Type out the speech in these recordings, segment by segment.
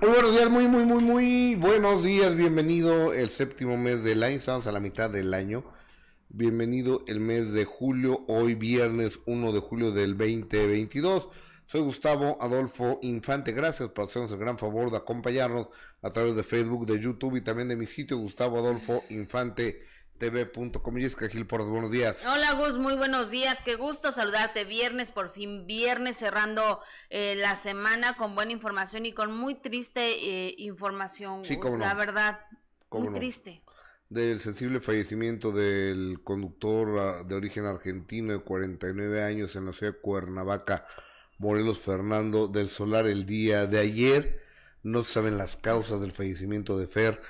Muy buenos días, muy, muy, muy, muy buenos días. Bienvenido el séptimo mes del año. Estamos a la mitad del año. Bienvenido el mes de julio, hoy viernes 1 de julio del 2022. Soy Gustavo Adolfo Infante. Gracias por hacernos el gran favor de acompañarnos a través de Facebook, de YouTube y también de mi sitio Gustavo Adolfo Infante tv.com. Jessica Gil por buenos días. Hola Gus, muy buenos días. Qué gusto saludarte. Viernes, por fin viernes, cerrando eh, la semana con buena información y con muy triste eh, información. Sí, Gus, La verdad, muy triste. Del sensible fallecimiento del conductor ah, de origen argentino de 49 años en la ciudad de Cuernavaca, Morelos Fernando del Solar, el día de ayer. No se saben las causas del fallecimiento de Fer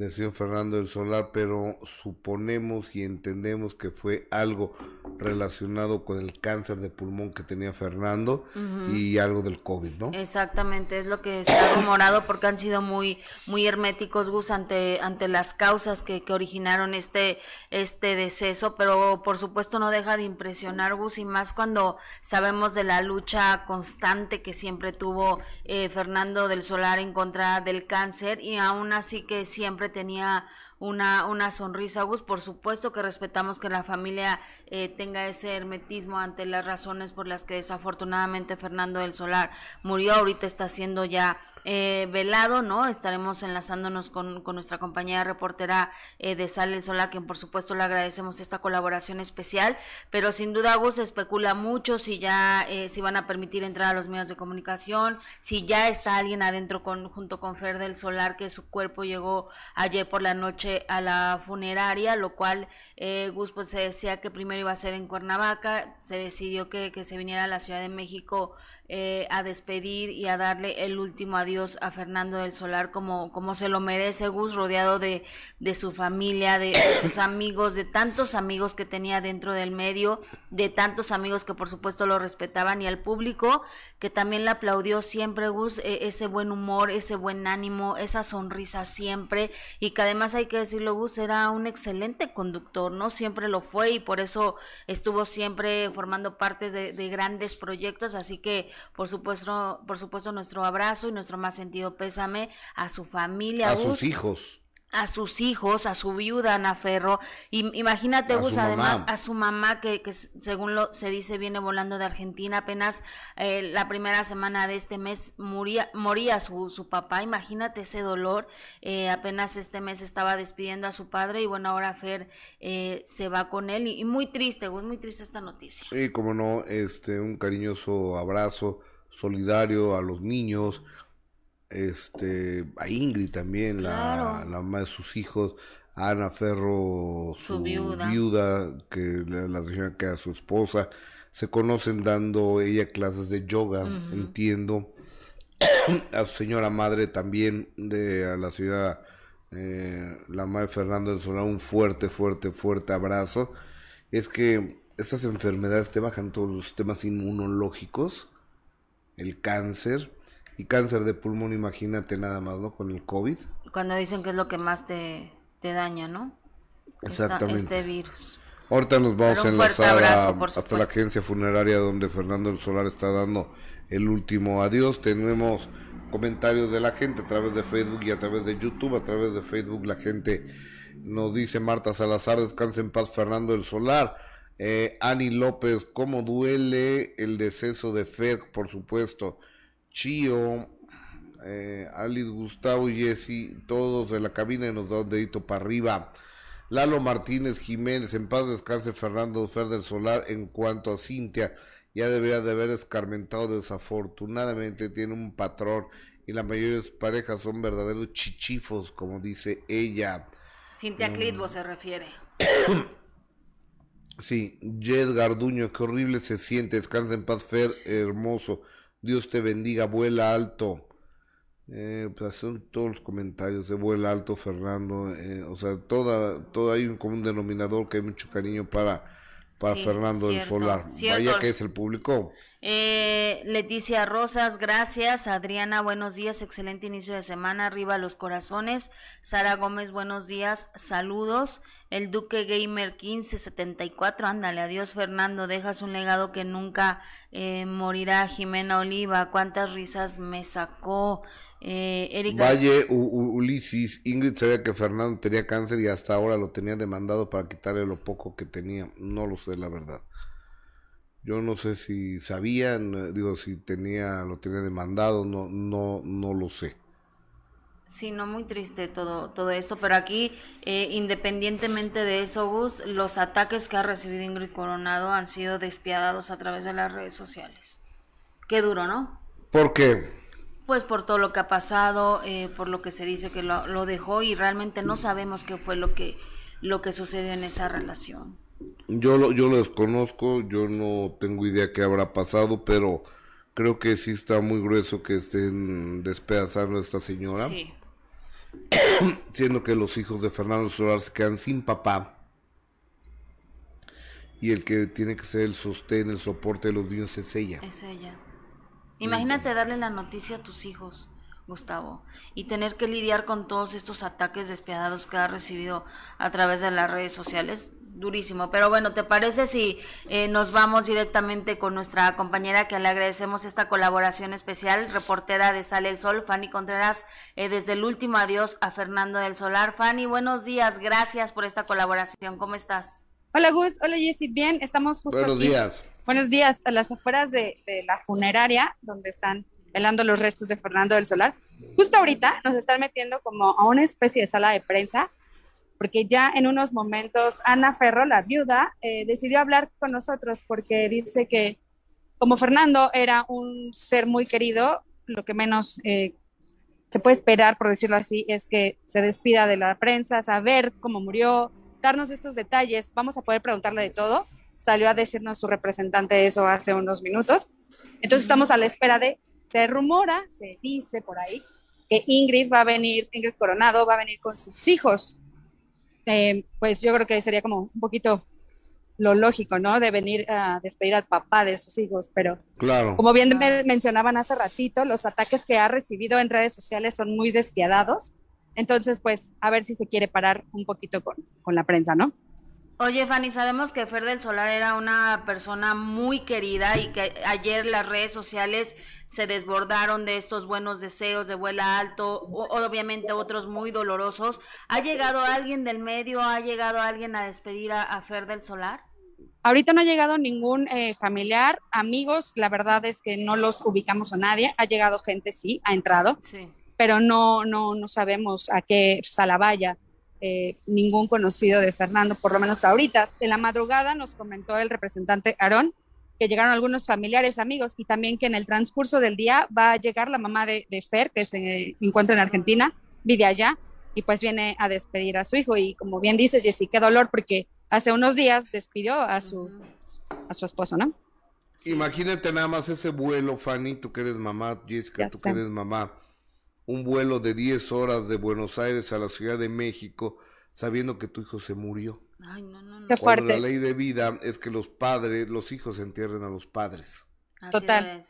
del señor Fernando del Solar, pero suponemos y entendemos que fue algo relacionado con el cáncer de pulmón que tenía Fernando y algo del COVID, ¿no? Exactamente, es lo que se ha rumorado porque han sido muy muy herméticos Gus ante ante las causas que, que originaron este este deceso, pero por supuesto no deja de impresionar Gus y más cuando sabemos de la lucha constante que siempre tuvo eh, Fernando del Solar en contra del cáncer y aún así que siempre tenía una, una sonrisa, Gus. Por supuesto que respetamos que la familia eh, tenga ese hermetismo ante las razones por las que desafortunadamente Fernando del Solar murió. Ahorita está siendo ya eh, velado, ¿no? Estaremos enlazándonos con, con nuestra compañera reportera eh, de Sal el Sol, quien por supuesto le agradecemos esta colaboración especial, pero sin duda Gus especula mucho si ya, eh, si van a permitir entrar a los medios de comunicación, si ya está alguien adentro con, junto con Fer del Solar, que su cuerpo llegó ayer por la noche a la funeraria, lo cual eh, Gus pues se decía que primero iba a ser en Cuernavaca, se decidió que, que se viniera a la Ciudad de México eh, a despedir y a darle el último adiós a Fernando del Solar como, como se lo merece Gus, rodeado de, de su familia, de, sus amigos, de tantos amigos que tenía dentro del medio, de tantos amigos que por supuesto lo respetaban y al público que también le aplaudió siempre Gus, e, ese buen humor, ese buen ánimo, esa sonrisa siempre y que además hay que decirlo Gus era un excelente conductor, ¿no? Siempre lo fue y por eso estuvo siempre formando parte de, de grandes proyectos, así que por supuesto, por supuesto nuestro abrazo y nuestro más sentido pésame a su familia. A sus hijos. a sus hijos, a su viuda Ana Ferro, y imagínate Gus, además a su mamá que, que, según lo se dice viene volando de Argentina, apenas eh, la primera semana de este mes moría, moría su, su papá, imagínate ese dolor, eh, apenas este mes estaba despidiendo a su padre y bueno, ahora Fer eh, se va con él. Y, y, muy triste, Gus, muy triste esta noticia. Y como no, este, un cariñoso abrazo solidario a los niños, este, a Ingrid también, la, la mamá de sus hijos, Ana Ferro, su, viuda. que la señora que a su esposa, se conocen dando ella clases de yoga, entiendo, a su señora madre también, de a la señora, eh, la madre Fernando del Solar, un fuerte, fuerte, fuerte abrazo. Es que esas enfermedades te bajan todos los temas inmunológicos, el cáncer, y cáncer de pulmón, imagínate nada más, ¿no? Con el COVID. Cuando dicen que es lo que más te, te daña, ¿no? Exactamente. este virus. Ahorita nos vamos a enlazar hasta la agencia funeraria donde Fernando el Solar está dando el último adiós. Tenemos comentarios de la gente a través de Facebook y a través de YouTube. A través de Facebook la gente nos dice Marta Salazar, descanse en paz Fernando el Solar. Eh, Ani López, ¿cómo duele el deceso de Fer? Por supuesto. Chío, eh, Alice, Gustavo y Jesse, todos de la cabina y nos da un dedito para arriba. Lalo Martínez Jiménez, en paz descanse Fernando Fer del Solar. En cuanto a Cintia, ya debería de haber escarmentado. Desafortunadamente tiene un patrón y la mayoría de sus parejas son verdaderos chichifos, como dice ella. Cintia. Clitbo se refiere. sí, Jess Garduño, qué horrible se siente. Descansa en paz, Fer, hermoso. Dios te bendiga, vuela alto. Eh, pues son todos los comentarios de vuela alto, Fernando. Eh, o sea, toda, todo hay un común denominador que hay mucho cariño para, para Fernando del Solar. Vaya que es el público. Eh, Leticia Rosas, gracias. Adriana, buenos días. Excelente inicio de semana. Arriba los corazones. Sara Gómez, buenos días. Saludos. El Duque Gamer 1574, ándale, adiós Fernando, dejas un legado que nunca eh, morirá. Jimena Oliva, cuántas risas me sacó. Eh. Valle, Ulises, Ingrid sabía que Fernando tenía cáncer y hasta ahora lo tenía demandado para quitarle lo poco que tenía. No lo sé, la verdad. Yo no sé si sabían, eh, digo, si tenía, lo tenía demandado, no, no, no lo sé. Sí, no muy triste todo, todo esto, pero aquí, eh, independientemente de eso, Gus, los ataques que ha recibido Ingrid Coronado han sido despiadados a través de las redes sociales. Qué duro, ¿no? ¿Por qué? Pues por todo lo que ha pasado, eh, por lo que se dice que lo, lo, dejó y realmente no sabemos qué fue lo que, lo que sucedió en esa relación. Yo lo, yo lo desconozco, yo no tengo idea qué habrá pasado, pero creo que sí está muy grueso que estén despedazando a esta señora. Sí. siendo que los hijos de Fernando Solar se quedan sin papá y el que tiene que ser el sostén, el soporte de los niños es ella. Es ella. Imagínate darle la noticia a tus hijos, Gustavo, y tener que lidiar con todos estos ataques despiadados que ha recibido a través de las redes sociales durísimo. Pero bueno, ¿te parece si eh, nos vamos directamente con nuestra compañera que le agradecemos esta colaboración especial, reportera de Sale el Sol, Fanny Contreras, eh, desde el último adiós a Fernando del Solar. Fanny, buenos días, gracias por esta colaboración. ¿Cómo estás? Hola Gus, hola Jessy, bien, estamos justo Buenos días. Buenos días, a las afueras de, de la funeraria, donde están velando los restos de Fernando del Solar. Justo ahorita nos están metiendo como a una especie de sala de prensa porque ya en unos momentos Ana Ferro, la viuda, eh, decidió hablar con nosotros porque dice que como Fernando era un ser muy querido, lo que menos eh, se puede esperar, por decirlo así, es que se despida de la prensa, saber cómo murió, darnos estos detalles. Vamos a poder preguntarle de todo. Salió a decirnos su representante eso hace unos minutos. Entonces estamos a la espera de, se rumora, se dice por ahí, que Ingrid va a venir, Ingrid Coronado va a venir con sus hijos eh, pues yo creo que sería como un poquito lo lógico, ¿no? De venir a despedir al papá de sus hijos, pero claro. como bien me mencionaban hace ratito, los ataques que ha recibido en redes sociales son muy despiadados. Entonces, pues, a ver si se quiere parar un poquito con, con la prensa, ¿no? Oye, Fanny, sabemos que Fer del Solar era una persona muy querida y que ayer las redes sociales se desbordaron de estos buenos deseos de vuela alto, obviamente otros muy dolorosos. ¿Ha llegado alguien del medio, ha llegado alguien a despedir a, Fer del Solar? Ahorita no ha llegado ningún eh, familiar, amigos, la verdad es que no los ubicamos a nadie. Ha llegado gente, sí, ha entrado, sí. pero no, no, no sabemos a qué sala vaya. Eh, ningún conocido de Fernando, por lo menos ahorita. En la madrugada nos comentó el representante Aarón que llegaron algunos familiares, amigos, y también que en el transcurso del día va a llegar la mamá de, Fer, que se encuentra en Argentina, vive allá, y pues viene a despedir a su hijo. Y como bien dices, Jessy, qué dolor, porque hace unos días despidió a su, a su esposo, ¿no? Imagínate nada más ese vuelo, Fanny, tú que eres mamá, Jessica, tú que eres mamá un vuelo de 10 horas de Buenos Aires a la Ciudad de México sabiendo que tu hijo se murió. Ay, no, no, no. Qué fuerte. la ley de vida es que los padres, los hijos entierren a los padres. Total.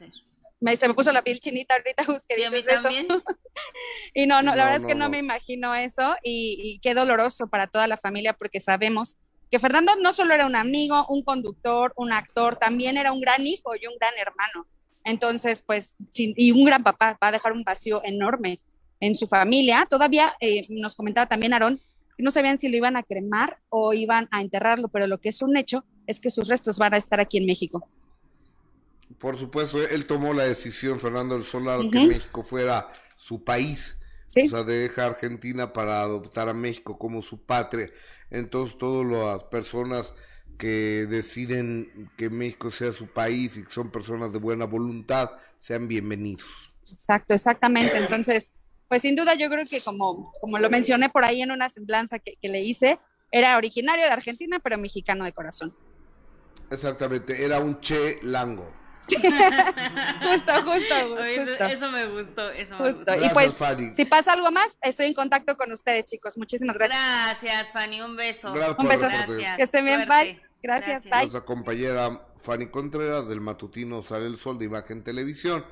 Me, se me puso la piel chinita ahorita, que dices eso. y no, no, la verdad es que no, me imagino eso y, y, qué doloroso para toda la familia porque sabemos que Fernando no solo era un amigo, un conductor, un actor, también era un gran hijo y un gran hermano. Entonces, pues, y un gran papá va a dejar un vacío enorme en su familia. Todavía eh, nos comentaba también Aarón que no sabían si lo iban a cremar o iban a enterrarlo, pero lo que es un hecho es que sus restos van a estar aquí en México. Por supuesto, él tomó la decisión, Fernando del Solar, que México fuera su país. O sea, deja Argentina para adoptar a México como su patria. Entonces, todas las personas que deciden que México sea su país y que son personas de buena voluntad, sean bienvenidos. Exacto, exactamente. Entonces, pues sin duda yo creo que como, como lo mencioné por ahí en una semblanza que, le hice, era originario de Argentina, pero mexicano de corazón. Exactamente, era un Che Lango. justo, justo, justo. Eso me gustó, eso me Gustó. y pues, si pasa algo más, estoy en contacto con ustedes, chicos. Muchísimas gracias. Gracias, Fanny. Un beso. un beso. Que estén bien, bye. Gracias, Nuestra compañera Fanny Contreras del matutino Sale el Sol de Imagen Televisión.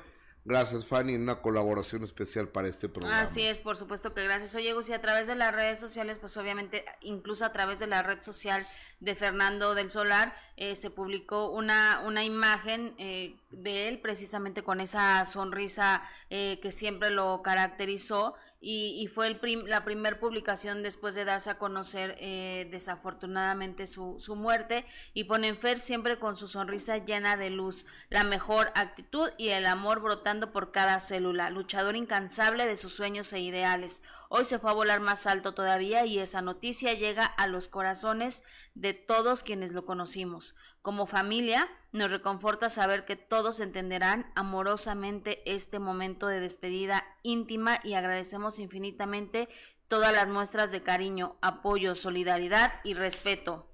Gracias, Fanny, en una colaboración especial para este programa. Así es, por supuesto que gracias. Oye, Gus, y a través de las redes sociales, pues obviamente, incluso a través de la red social de Fernando del Solar, eh, se publicó una, una imagen eh, de él precisamente con esa sonrisa eh, que siempre lo caracterizó y, fue el la primera publicación después de darse a conocer eh, desafortunadamente su, su muerte y ponen Fer siempre con su sonrisa llena de luz, la mejor actitud y el amor brotando por cada célula, luchador incansable de sus sueños e ideales. Hoy se fue a volar más alto todavía y esa noticia llega a los corazones de todos quienes lo conocimos. Como familia, nos reconforta saber que todos entenderán amorosamente este momento de despedida íntima y agradecemos infinitamente todas las muestras de cariño, apoyo, solidaridad y respeto.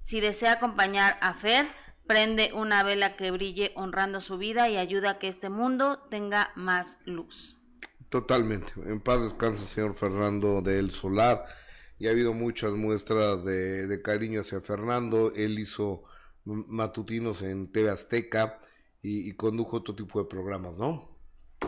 Si desea acompañar a Fer, prende una vela que brille honrando su vida y ayuda a que este mundo tenga más luz. Totalmente. En paz descansa, señor Fernando del Solar. Y ha habido muchas muestras de, de cariño hacia Fernando. Él hizo matutinos en TV Azteca y, condujo otro tipo de programas, ¿no?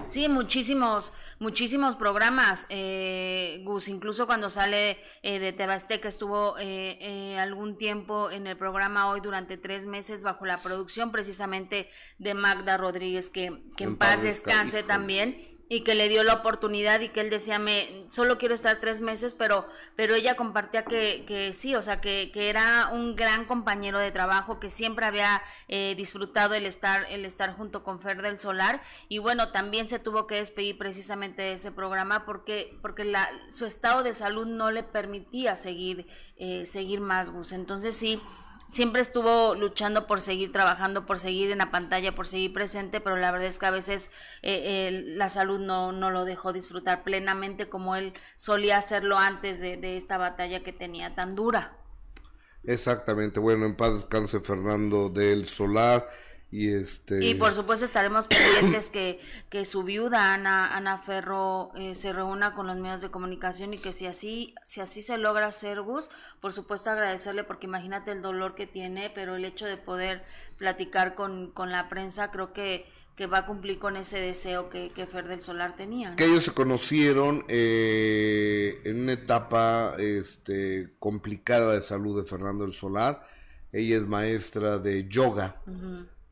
Sí, muchísimos, muchísimos programas, eh, Gus, incluso cuando sale eh, de Azteca estuvo eh, eh, algún tiempo en el programa hoy durante tres meses bajo la producción precisamente de Magda Rodríguez, que, que en, paz descanse también y que le dio la oportunidad y que él decía, me, solo quiero estar tres meses, pero, pero ella compartía que, que sí, o sea, que, que era un gran compañero de trabajo, que siempre había eh, disfrutado el estar, el estar junto con Fer del Solar, y bueno, también se tuvo que despedir precisamente de ese programa porque, porque la, su estado de salud no le permitía seguir, eh, seguir más, bus Entonces sí, siempre estuvo luchando por seguir trabajando, por seguir en la pantalla, por seguir presente, pero la verdad es que a veces eh, la salud no, no lo dejó disfrutar plenamente como él solía hacerlo antes de, de esta batalla que tenía tan dura. Exactamente, bueno, en paz descanse Fernando del Solar y este y por supuesto estaremos pendientes que, que su viuda Ana Ana Ferro eh, se reúna con los medios de comunicación y que si así si así se logra hacer Gus por supuesto agradecerle porque imagínate el dolor que tiene pero el hecho de poder platicar con, con la prensa creo que que va a cumplir con ese deseo que, que Fer del Solar tenía. Que ellos se conocieron eh, en una etapa este, complicada de salud de Fernando del Solar. Ella es maestra de yoga.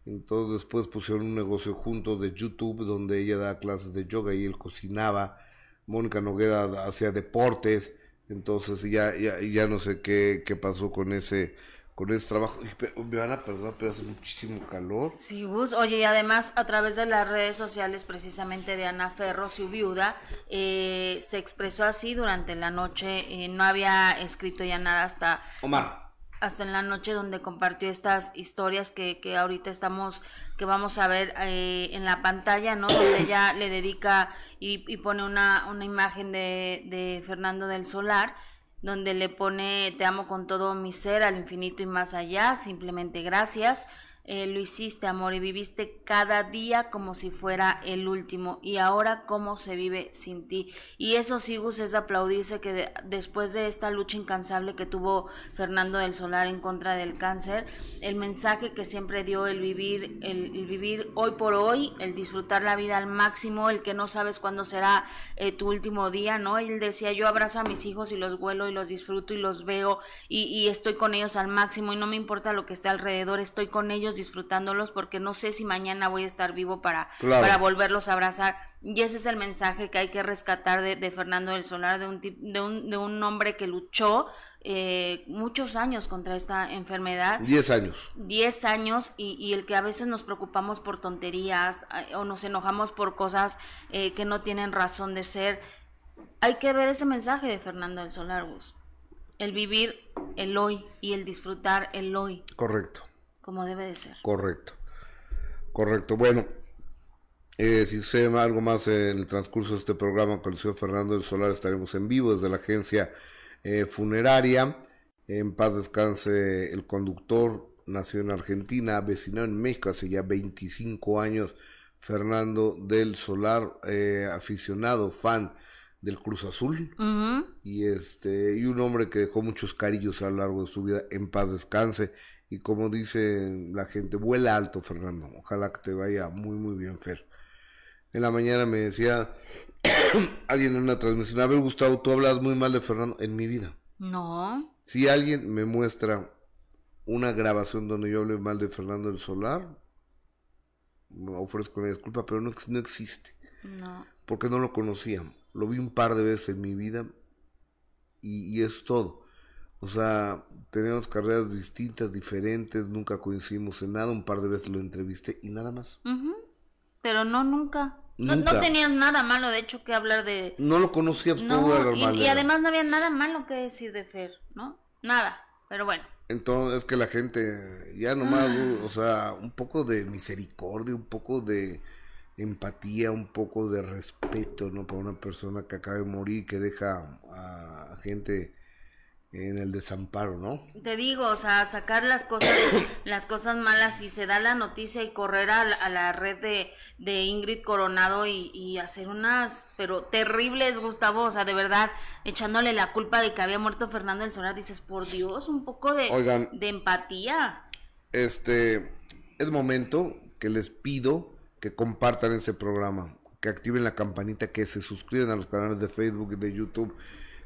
Entonces después pusieron un negocio juntos de YouTube donde ella da clases de yoga y él cocinaba. Mónica Noguera hacía deportes. Entonces ya, ya, ya no sé qué, qué pasó con ese con ese trabajo. Me van a perdonar, pero hace muchísimo calor. Sí, Gus. Oye, y además a través de las redes sociales precisamente de Ana Ferro, su viuda, eh, se expresó así durante la noche. Eh, no había escrito ya nada hasta... Omar hasta en la noche donde compartió estas historias que, que ahorita estamos, que vamos a ver eh, en la pantalla, ¿no? Donde ella le dedica y, y pone una, una imagen de, de Fernando del Solar, donde le pone te amo con todo mi ser al infinito y más allá, simplemente gracias. Eh, lo hiciste, amor, y viviste cada día como si fuera el último. Y ahora, ¿cómo se vive sin ti? Y eso, sí, Gus, es aplaudirse que después de esta lucha incansable que tuvo Fernando del Solar en contra del cáncer, el mensaje que siempre dio el vivir, el, vivir hoy por hoy, el disfrutar la vida al máximo, el que no sabes cuándo será eh, tu último día, ¿no? Él decía, yo abrazo a mis hijos y los vuelo y los disfruto y los veo y estoy con ellos al máximo y no me importa lo que esté alrededor, estoy con ellos disfrutándolos porque no sé si mañana voy a estar vivo para, para volverlos a abrazar. Y ese es el mensaje que hay que rescatar de, Fernando del Solar, de un, de, un, de un hombre que luchó eh, muchos años contra esta enfermedad. Diez años. Diez años y, y, el que a veces nos preocupamos por tonterías eh, o nos enojamos por cosas eh, que no tienen razón de ser. Hay que ver ese mensaje de Fernando del Solar, El vivir el hoy y el disfrutar el hoy. Correcto como debe de ser. Correcto, correcto. Bueno, eh, si se algo más en el transcurso de este programa con el señor Fernando del Solar, estaremos en vivo desde la agencia eh, funeraria. En paz descanse el conductor, nació en Argentina, vecinado en México hace ya 25 años. Fernando del Solar, eh, aficionado, fan del Cruz Azul y este y un hombre que dejó muchos cariños a lo largo de su vida en paz descanse y como dice la gente, vuela alto, Fernando. Ojalá que te vaya muy, muy bien, Fer. En la mañana me decía alguien en una transmisión, a ver Gustavo, tú hablas muy mal de Fernando en mi vida. No. Si alguien me muestra una grabación donde yo hable mal de Fernando del Solar, me ofrezco una disculpa, pero no, no existe. No. Porque no lo conocía. Lo vi un par de veces en mi vida y, y es todo. O sea, tenemos carreras distintas, diferentes, nunca coincidimos en nada. Un par de veces lo entrevisté y nada más. Pero no, nunca. No, tenías nada malo, de hecho, que hablar de... No lo conocía, pues, no, y, y además no había nada malo que decir de Fer, ¿no? Nada, pero bueno. Entonces es que la gente ya nomás, ah. o sea, un poco de misericordia, un poco de empatía, un poco de respeto, ¿no? Para una persona que acaba de morir, que deja a gente en el desamparo, ¿no? Te digo, o sea, sacar las cosas, las cosas malas y se da la noticia y correr a la, red de, de, Ingrid Coronado y, hacer unas, pero terribles, Gustavo, o sea, de verdad, echándole la culpa de que había muerto Fernando el Solar, dices, por Dios, un poco de, de empatía. Este, es momento que les pido que compartan ese programa, que activen la campanita, que se suscriban a los canales de Facebook y de YouTube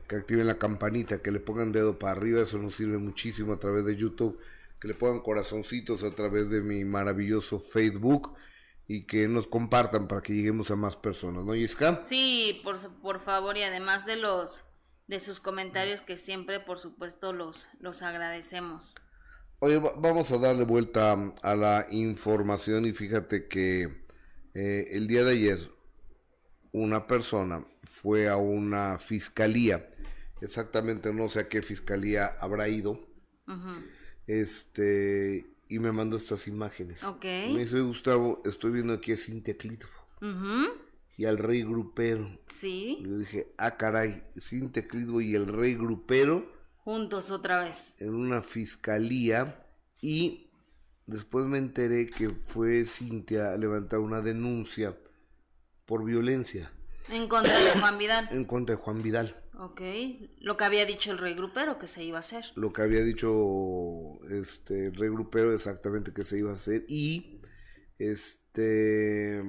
que activen la campanita, que le pongan dedo para arriba, eso nos sirve muchísimo a través de YouTube, que le pongan corazoncitos a través de mi maravilloso Facebook y que nos compartan para que lleguemos a más personas, ¿no, Yiska? Sí, por, por favor, y además de los de sus comentarios que siempre, por supuesto, los, los agradecemos. Oye, vamos a darle vuelta a la información y fíjate que eh, el día de ayer una persona fue a una fiscalía exactamente no sé a qué fiscalía habrá ido. Este, y me mandó estas imágenes. Me dice, Gustavo, estoy viendo aquí a Cintia. Y al rey grupero. Sí. yo dije, ah, caray, Cintia y el rey grupero. Juntos otra vez. En una fiscalía. Y después me enteré que fue Cintia a levantar una denuncia por violencia. En contra de Juan Vidal. En contra de Juan Vidal. Ok, lo que había dicho el rey grupero que se iba a hacer. Lo que había dicho este el rey grupero exactamente que se iba a hacer y este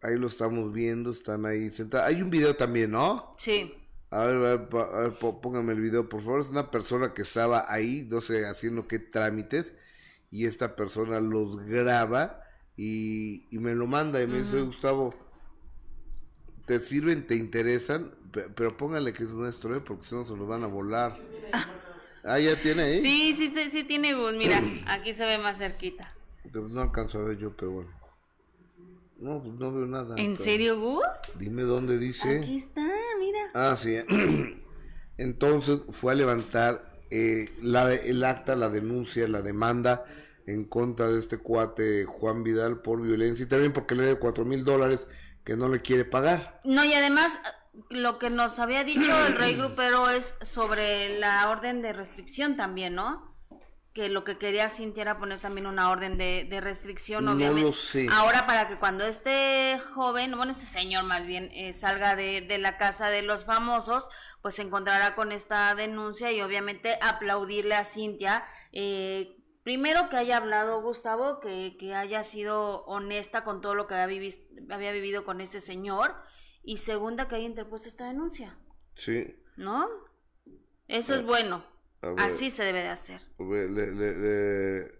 ahí lo estamos viendo, están ahí sentados. Hay un video también, ¿no? Sí. A ver, a ver, póngame el video, por favor. Es una persona que estaba ahí, no sé, haciendo qué trámites y esta persona los graba y, y me lo manda y me dice, Gustavo, ¿te sirven, te interesan? pero póngale que es nuestro, ¿eh? porque si no se lo van a volar. Ah, ya tiene ahí. Sí, sí, sí, sí tiene Gus. Mira, aquí se ve más cerquita. Pues no alcanzo a ver yo, pero bueno. No, pues no veo nada. ¿En serio, Gus? Dime dónde dice. Aquí está, mira. Ah, sí. Entonces fue a levantar eh, la, el acta, la denuncia, la demanda en contra de este cuate Juan Vidal por violencia y también porque le debe cuatro mil dólares que no le quiere pagar. No, y además lo que nos había dicho el rey grupero es sobre la orden de restricción también, ¿no? Que lo que quería Cintia era poner también una orden de, restricción, obviamente. No lo sé. Ahora, para que cuando este joven, bueno, este señor más bien, eh, salga de, de la casa de los famosos, pues se encontrará con esta denuncia y obviamente aplaudirle a Cintia. Eh, primero que haya hablado Gustavo, que, que haya sido honesta con todo lo que había, había vivido con este señor y segunda que haya interpuesto esta denuncia. Sí. ¿No? Eso es bueno. Así se debe de hacer. Le, le,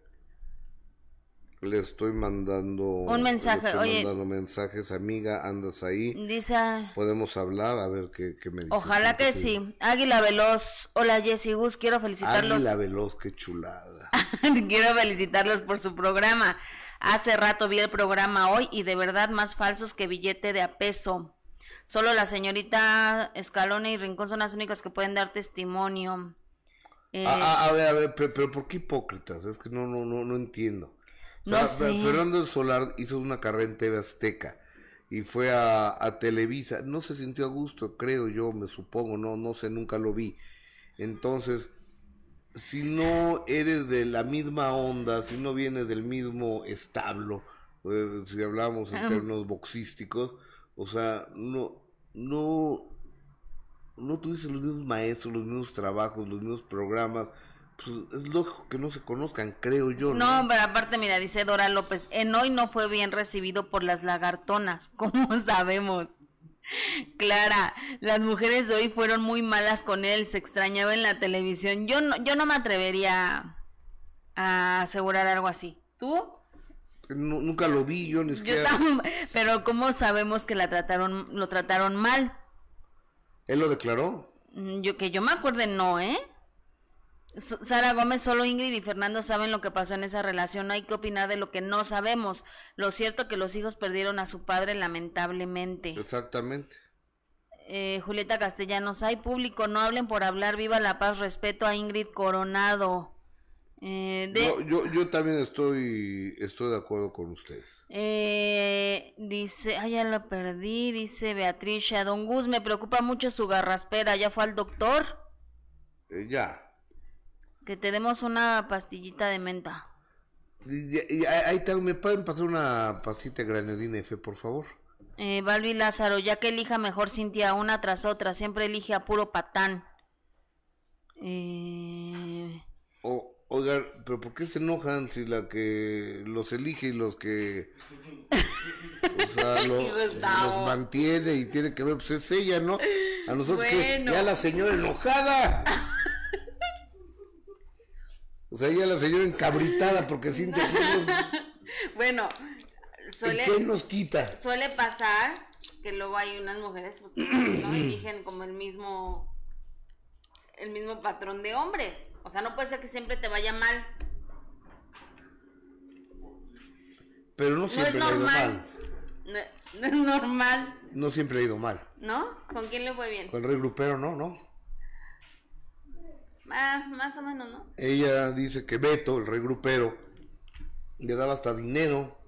le, estoy mandando un mensaje. estoy mandando mensajes, amiga, andas ahí. Dice. Podemos hablar, a ver qué, qué me dice. Ojalá que sí. Águila Veloz. Hola Jessy Gus, quiero felicitarlos. Águila Veloz, qué chulada. quiero felicitarlos por su programa. Hace rato vi el programa hoy y de verdad más falsos que billete de a peso. Solo la señorita Escalona y Rincón son las únicas que pueden dar testimonio. Eh, a, ver, a ver, pero, ¿por qué hipócritas? Es que no, no, no, no entiendo. Fernando Solar hizo una carrera en TV Azteca y fue a, a, Televisa. No se sintió a gusto, creo yo, me supongo, no, no sé, nunca lo vi. Entonces, si no eres de la misma onda, si no vienes del mismo establo, eh, si hablamos en términos boxísticos, o sea, no, no, no tuviste los mismos maestros, los mismos trabajos, los mismos programas. pues es lógico que no se conozcan, creo yo. No, no, pero aparte, mira, dice Dora López, en hoy no fue bien recibido por las lagartonas, como sabemos. Clara, las mujeres de hoy fueron muy malas con él, se extrañaba en la televisión. Yo no, yo no me atrevería a asegurar algo así. ¿Tú? nunca lo vi, yo ni siquiera. pero ¿cómo sabemos que la trataron, lo trataron mal? ¿Él lo declaró? Mm, yo que yo me acuerde, no, ¿eh? Sara Gómez, solo Ingrid y Fernando saben lo que pasó en esa relación. No hay que opinar de lo que no sabemos. Lo cierto que los hijos perdieron a su padre lamentablemente. Exactamente. Eh, Julieta Castellanos, hay público, no hablen por hablar. Viva la paz, respeto a Ingrid Coronado. Eh, yo, yo, también estoy, estoy de acuerdo con ustedes. Eh, dice, ah, ya lo perdí, dice Beatriz Don Gus, me preocupa mucho su garraspera, ¿ya fue al doctor? ya. Que te demos una pastillita de menta. Y, ahí ¿Me pueden pasar una pasita de granadina F, por favor? Eh, Balbi Lázaro, ya que elija mejor Cintia una tras otra, siempre elige a puro patán. Eh... oigan, pero ¿por qué se enojan si la que los elige y los que... O sea, los mantiene y tiene que ver, pues es ella, ¿no? A nosotros que ya la señora enojada. O sea, ella la señora encabritada porque siente bueno, suele... ¿Qué nos quita? Suele pasar que luego hay unas mujeres pues, que no eligen como el mismo el mismo patrón de hombres. O sea, no puede ser que siempre te vaya mal. Pero no siempre le ha ido mal. No, es normal. No siempre ha ido mal. ¿No? ¿Con quién le fue bien? Con el rey grupero, no, no. Ah, más o menos, ¿no? Ella dice que Beto, el rey grupero, le daba hasta dinero.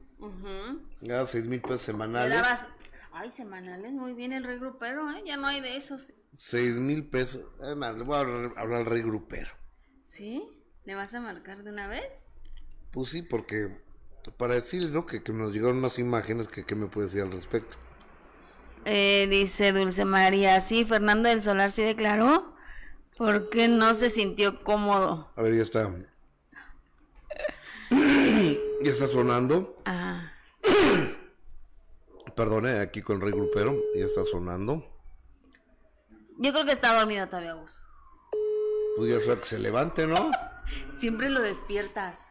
Le daba seis mil pesos semanales. Le dabas... Ay, semanales, muy bien el rey grupero, ¿eh? Ya no hay de esos. Seis mil pesos. Además, le voy a hablar, al rey grupero. ¿Sí? ¿Le vas a marcar de una vez? Pues sí, porque para decirle, ¿no? Que, nos llegaron unas imágenes que, me puede decir al respecto. Eh, dice Dulce María, sí, Fernando del Solar sí declaró. ¿Por qué no se sintió cómodo? A ver, ya está. ya está sonando. Ah. Perdone, aquí con Rey Grupero. Ya está sonando. Yo creo que está dormido todavía, Gus. Pues ya sea que se levante, ¿no? Siempre lo despiertas.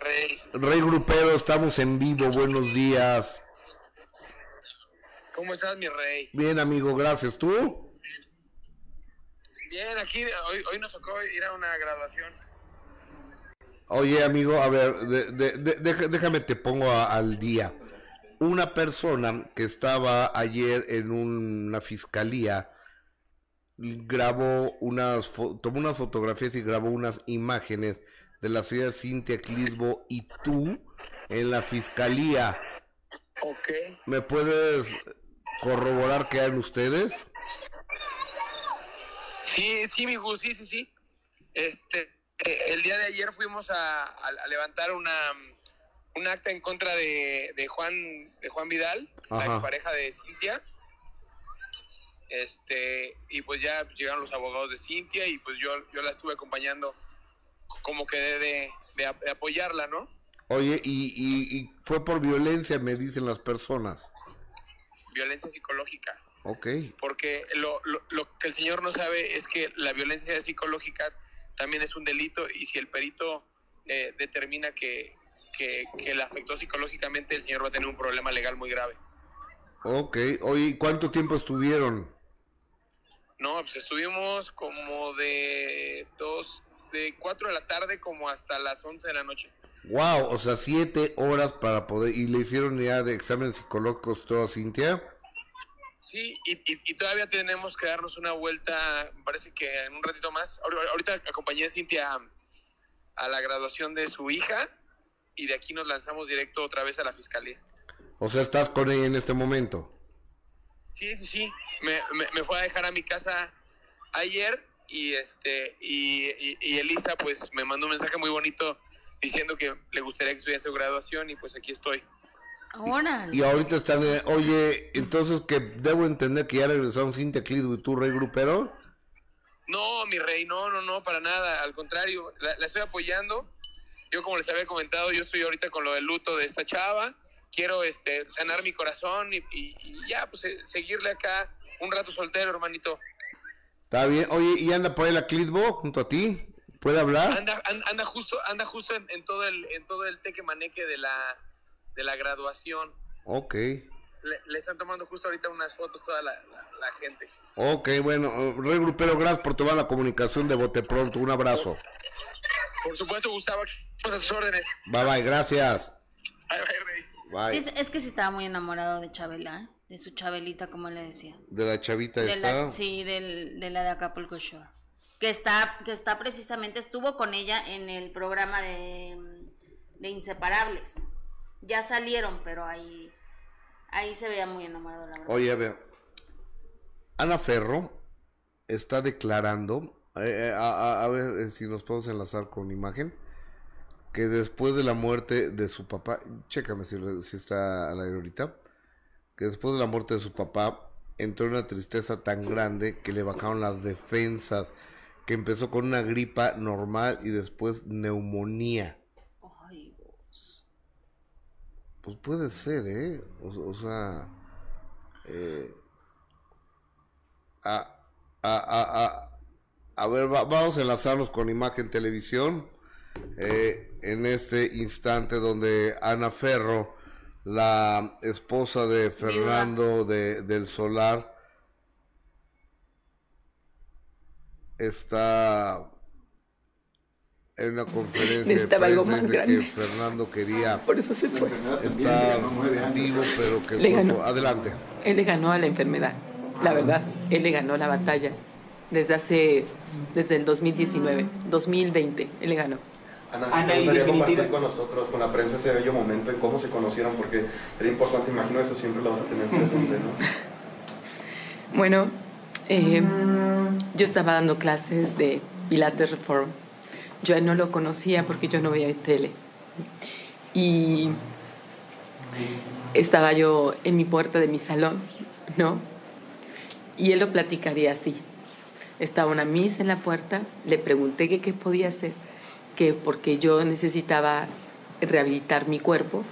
Rey. Rey Grupero, estamos en vivo. Buenos días. ¿Cómo estás, mi rey? Bien, amigo, gracias. ¿Tú? Bien, aquí hoy, hoy nos tocó ir a una graduación. Oye, amigo, a ver, déjame te pongo al día. Una persona que estaba ayer en una fiscalía grabó unas, tomó unas fotografías y grabó unas imágenes de la ciudad de Cintia Clisbo y tú en la fiscalía. Ok. ¿Me puedes corroborar qué eran ustedes? Sí, sí, mi Gus, sí, sí, sí. Este, eh, el día de ayer fuimos a, levantar una un acta en contra de, Juan de Juan Vidal, la pareja de Cintia. Este, y pues ya llegaron los abogados de Cintia y pues yo, yo la estuve acompañando como que de, de, apoyarla, ¿no? Oye, y, y, y fue por violencia, me dicen las personas. Violencia psicológica. Ok. Porque lo, lo, que el señor no sabe es que la violencia psicológica también es un delito y si el perito eh, determina que, que, le afectó psicológicamente, el señor va a tener un problema legal muy grave. Ok. Oye, ¿cuánto tiempo estuvieron? No, pues estuvimos como de dos, de cuatro de la tarde como hasta las once de la noche. Wow, o sea, siete horas para poder, y le hicieron ya de exámenes psicológicos todo a Cintia. Sí, y, todavía tenemos que darnos una vuelta, parece que en un ratito más. Ahorita acompañé a Cintia a, la graduación de su hija y de aquí nos lanzamos directo otra vez a la fiscalía. O sea, ¿estás con ella en este momento? Sí, sí, sí. Me, me, fue a dejar a mi casa ayer y este y, y, Elisa pues me mandó un mensaje muy bonito diciendo que le gustaría que estuviera su graduación y pues aquí estoy. Y ahorita están, eh, oye, entonces que debo entender que ya regresaron Cintia Clido y tú, Rey Grupero. No, mi rey, no, no, no, para nada. Al contrario, la, estoy apoyando. Yo, como les había comentado, yo estoy ahorita con lo del luto de esta chava. Quiero este, sanar mi corazón y, ya, pues seguirle acá un rato soltero, hermanito. Está bien. Oye, ¿y anda por ahí la Clitbo junto a ti? ¿Puede hablar? Anda, anda, justo, anda justo en, todo el, en todo el tequemaneque de la, de la graduación. Ok. Le, están tomando justo ahorita unas fotos toda la, gente. Ok, bueno, Rey Grupero, gracias por tomar la comunicación de Bote Pronto. Un abrazo. Por supuesto, Gustavo, a tus órdenes. Bye, bye, gracias. Bye, bye, Rey. Bye. es, que sí estaba muy enamorado de Chabela, ¿eh? de su Chabelita, como le decía. ¿De la chavita de sí, del, de la de Acapulco Shore. Que está, que está precisamente, estuvo con ella en el programa de, de Inseparables. Ya salieron, pero ahí Ahí se veía muy enamorado, la verdad. Oye, a ver. Ana Ferro está declarando, eh, eh, a, ver eh, si nos podemos enlazar con imagen, que después de la muerte de su papá, chécame si, si está al aire ahorita, que después de la muerte de su papá entró en una tristeza tan grande que le bajaron las defensas, que empezó con una gripa normal y después neumonía. Pues puede ser, ¿eh? O, sea, eh, a, a, a, a, ver, vamos a enlazarnos con Imagen Televisión eh, en este instante donde Ana Ferro, la esposa de Fernando de, del Solar, está en una conferencia de prensa dice que Fernando quería por eso se fue. estar vivo pero que le ganó. adelante. Él le ganó a la enfermedad la verdad. Él le ganó la batalla desde hace desde el 2019 2020 él le ganó. Ana, Ana ¿te gustaría compartir con nosotros, con la prensa, ese bello momento en cómo se conocieron? Porque era importante, imagino eso siempre lo van a tener presente, ¿no? Bueno, eh, yo estaba dando clases de Pilates Reform yo no lo conocía porque yo no veía tele. Y estaba yo en mi puerta de mi salón, ¿no? Y él lo platicaría así. Estaba una misa en la puerta, le pregunté qué podía hacer, que porque yo necesitaba rehabilitar mi cuerpo.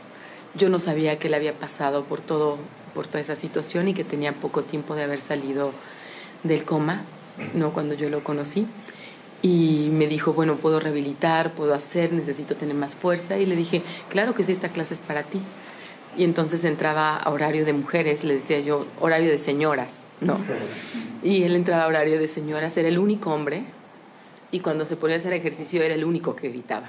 Yo no sabía que él había pasado por todo por toda esa situación y que tenía poco tiempo de haber salido del coma, no cuando yo lo conocí y me dijo, bueno, puedo rehabilitar, puedo hacer, necesito tener más fuerza. Y le dije, claro que sí, esta clase es para ti. Y entonces entraba a horario de mujeres, le decía yo, horario de señoras, ¿no? Y él entraba a horario de señoras, era el único hombre. Y cuando se ponía a hacer ejercicio era el único que gritaba.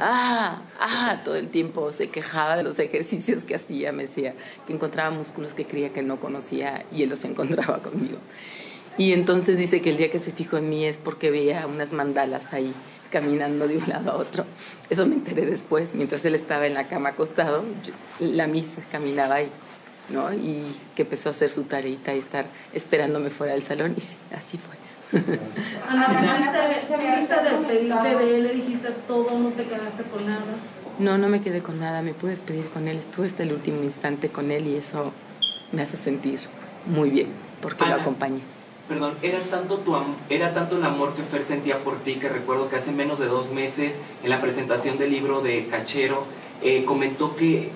Ah, ah, todo el tiempo se quejaba de los ejercicios que hacía, me decía que encontraba músculos que creía que no conocía y él los encontraba conmigo. Y entonces dice que el día que se fijó en mí es porque veía unas mandalas ahí caminando de un lado a otro. Eso me enteré después, mientras él estaba en la cama acostado, la misa caminaba ahí, ¿no? Y que empezó a hacer su tareita y estar esperándome fuera del salón, y sí, así fue. Ana, ¿se despedirte de él? ¿Le dijiste todo? ¿No te quedaste con nada? No, no me quedé con nada, me pude despedir con él, estuve hasta el último instante con él y eso me hace sentir muy bien, porque lo acompañé perdón, era tanto, tu, era tanto el amor que Fer sentía por ti que recuerdo que hace menos de dos meses en la presentación del libro de Cachero eh, comentó que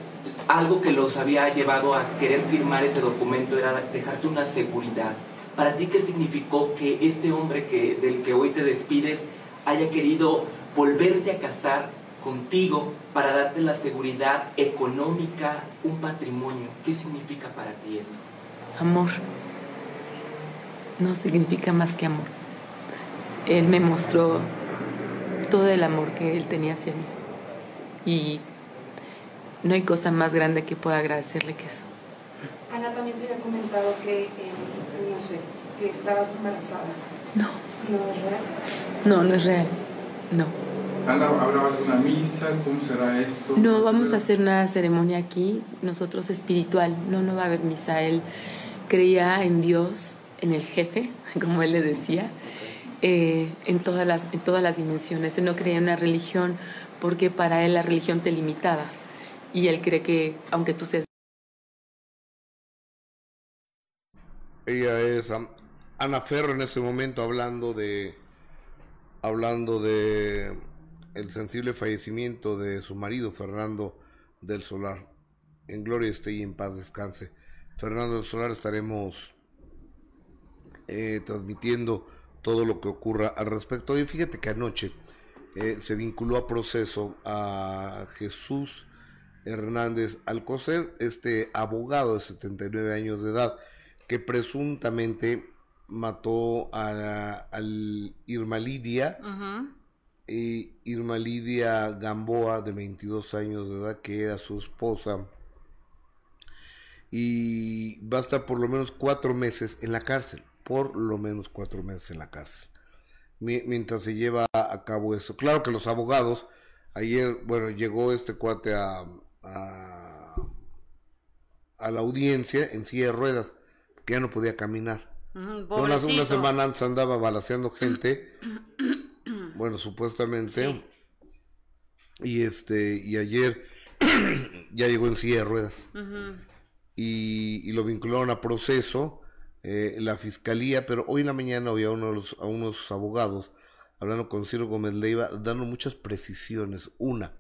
algo que los había llevado a querer firmar ese documento era dejarte una seguridad. ¿Para ti qué significó que este hombre que, del que hoy te despides haya querido volverse a casar contigo para darte la seguridad económica, un patrimonio? ¿Qué significa para ti eso? Amor no significa más que amor. Él me mostró todo el amor que él tenía hacia mí. Y no hay cosa más grande que pueda agradecerle que eso. Ana, también se había comentado que, eh, no sé, que estabas embarazada. No. ¿No es real? No, no es real. No. Ana, ¿habrá de una misa? ¿Cómo será esto? No, vamos a hacer una ceremonia aquí, nosotros espiritual. No, no va a haber misa. Él creía en Dios en el jefe, como él le decía, eh, en, todas las, en todas las dimensiones. Él no creía en una religión porque para él la religión te limitaba. Y él cree que aunque tú seas... Ella es Ana Ferro en este momento hablando de hablando de el sensible fallecimiento de su marido Fernando del Solar. En gloria esté y en paz descanse. Fernando del Solar estaremos eh, transmitiendo todo lo que ocurra al respecto. Y fíjate que anoche eh, se vinculó a proceso a Jesús Hernández Alcocer, este abogado de 79 años de edad, que presuntamente mató a, Irma Lidia, Irma Lidia Gamboa, de 22 años de edad, que era su esposa, y va a estar por lo menos cuatro meses en la cárcel, por lo menos cuatro meses en la cárcel, mientras se lleva a cabo esto. Claro que los abogados, ayer, bueno, llegó este cuate a, a, a la audiencia en silla de ruedas, que ya no podía caminar una, una, semana antes andaba balaseando gente. bueno, supuestamente. Y este, y ayer ya llegó en silla de ruedas. y, lo vincularon a proceso eh, la fiscalía, pero hoy en la mañana había unos, a unos abogados hablando con Ciro Gómez Leiva, dando muchas precisiones. Una,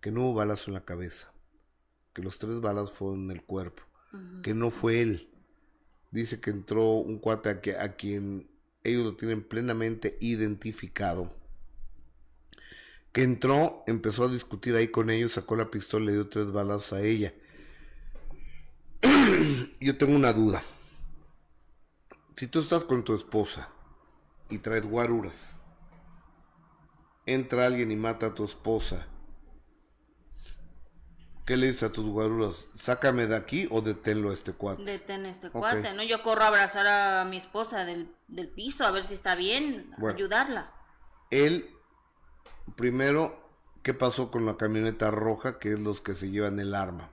que no hubo balazo en la cabeza, que los tres balas fueron en el cuerpo, que no fue él dice que entró un cuate a, que, a quien ellos lo tienen plenamente identificado. Que entró, empezó a discutir ahí con ellos, sacó la pistola y le dio tres balazos a ella. Yo tengo una duda. Si tú estás con tu esposa y traes guaruras, entra alguien y mata a tu esposa ¿Qué le dices a tus guaruras? ¿Sácame de aquí o deténlo a este cuate? Detén a este cuate, ¿no? Yo corro a abrazar a mi esposa del, piso a ver si está bien, ayudarla. Él, primero, ¿qué pasó con la camioneta roja? Que es los que se llevan el arma,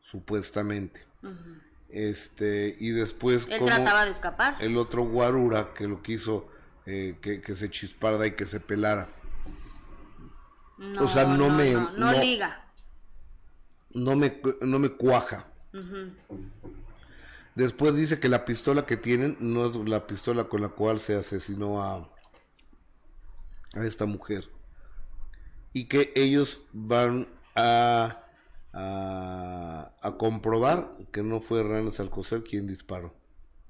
supuestamente. Este, y después. Él trataba de escapar. El otro guarura que lo quiso eh, que, se chispara y que se pelara. No, o sea, no, me. no liga no me, no me cuaja. Después dice que la pistola que tienen no es la pistola con la cual se asesinó a, a esta mujer. Y que ellos van a, a, a comprobar que no fue Ranas Alcocer quien disparó.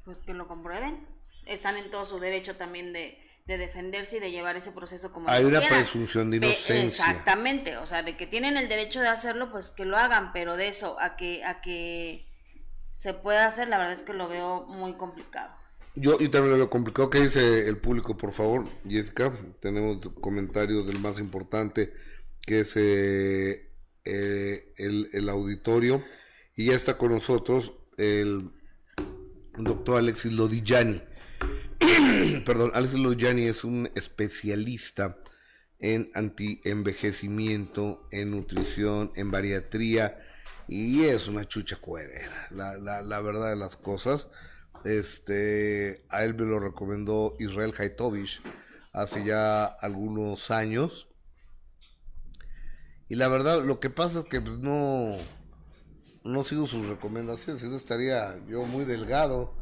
Pues que lo comprueben. Están en todo su derecho también de, de defenderse y de llevar ese proceso como hay una presunción de inocencia. exactamente o sea de que tienen el derecho de hacerlo pues que lo hagan pero de eso a que a que se pueda hacer la verdad es que lo veo muy complicado. Yo, y también lo veo complicado. Qué dice el público por favor Jessica tenemos comentarios del más importante que es eh, eh, el, el auditorio y ya está con nosotros el doctor Alexis Lodillani perdón, Alex Lojani es un especialista en anti-envejecimiento, en nutrición, en bariatría y es una chucha cuerera, la, la, la, verdad de las cosas. Este, a él me lo recomendó Israel Haitovich hace ya algunos años. Y la verdad, lo que pasa es que pues, no, no sigo sus recomendaciones, si no estaría yo muy delgado.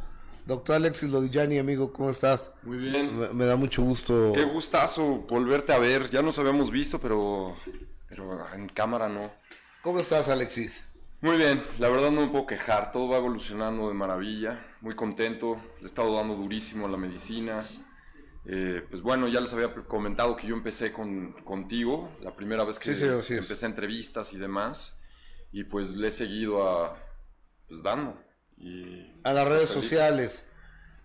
Doctor Alexis Lodillani, amigo, ¿cómo estás? Muy bien. Me, da mucho gusto. Qué gustazo volverte a ver. Ya nos habíamos visto, pero, pero en cámara no. ¿Cómo estás, Alexis? Muy bien, la verdad no me puedo quejar. Todo va evolucionando de maravilla. Muy contento. Le he estado dando durísimo a la medicina. Eh, pues bueno, ya les había comentado que yo empecé con, contigo, la primera vez que empecé entrevistas y demás. Y pues le he seguido a, pues dando a las redes sociales.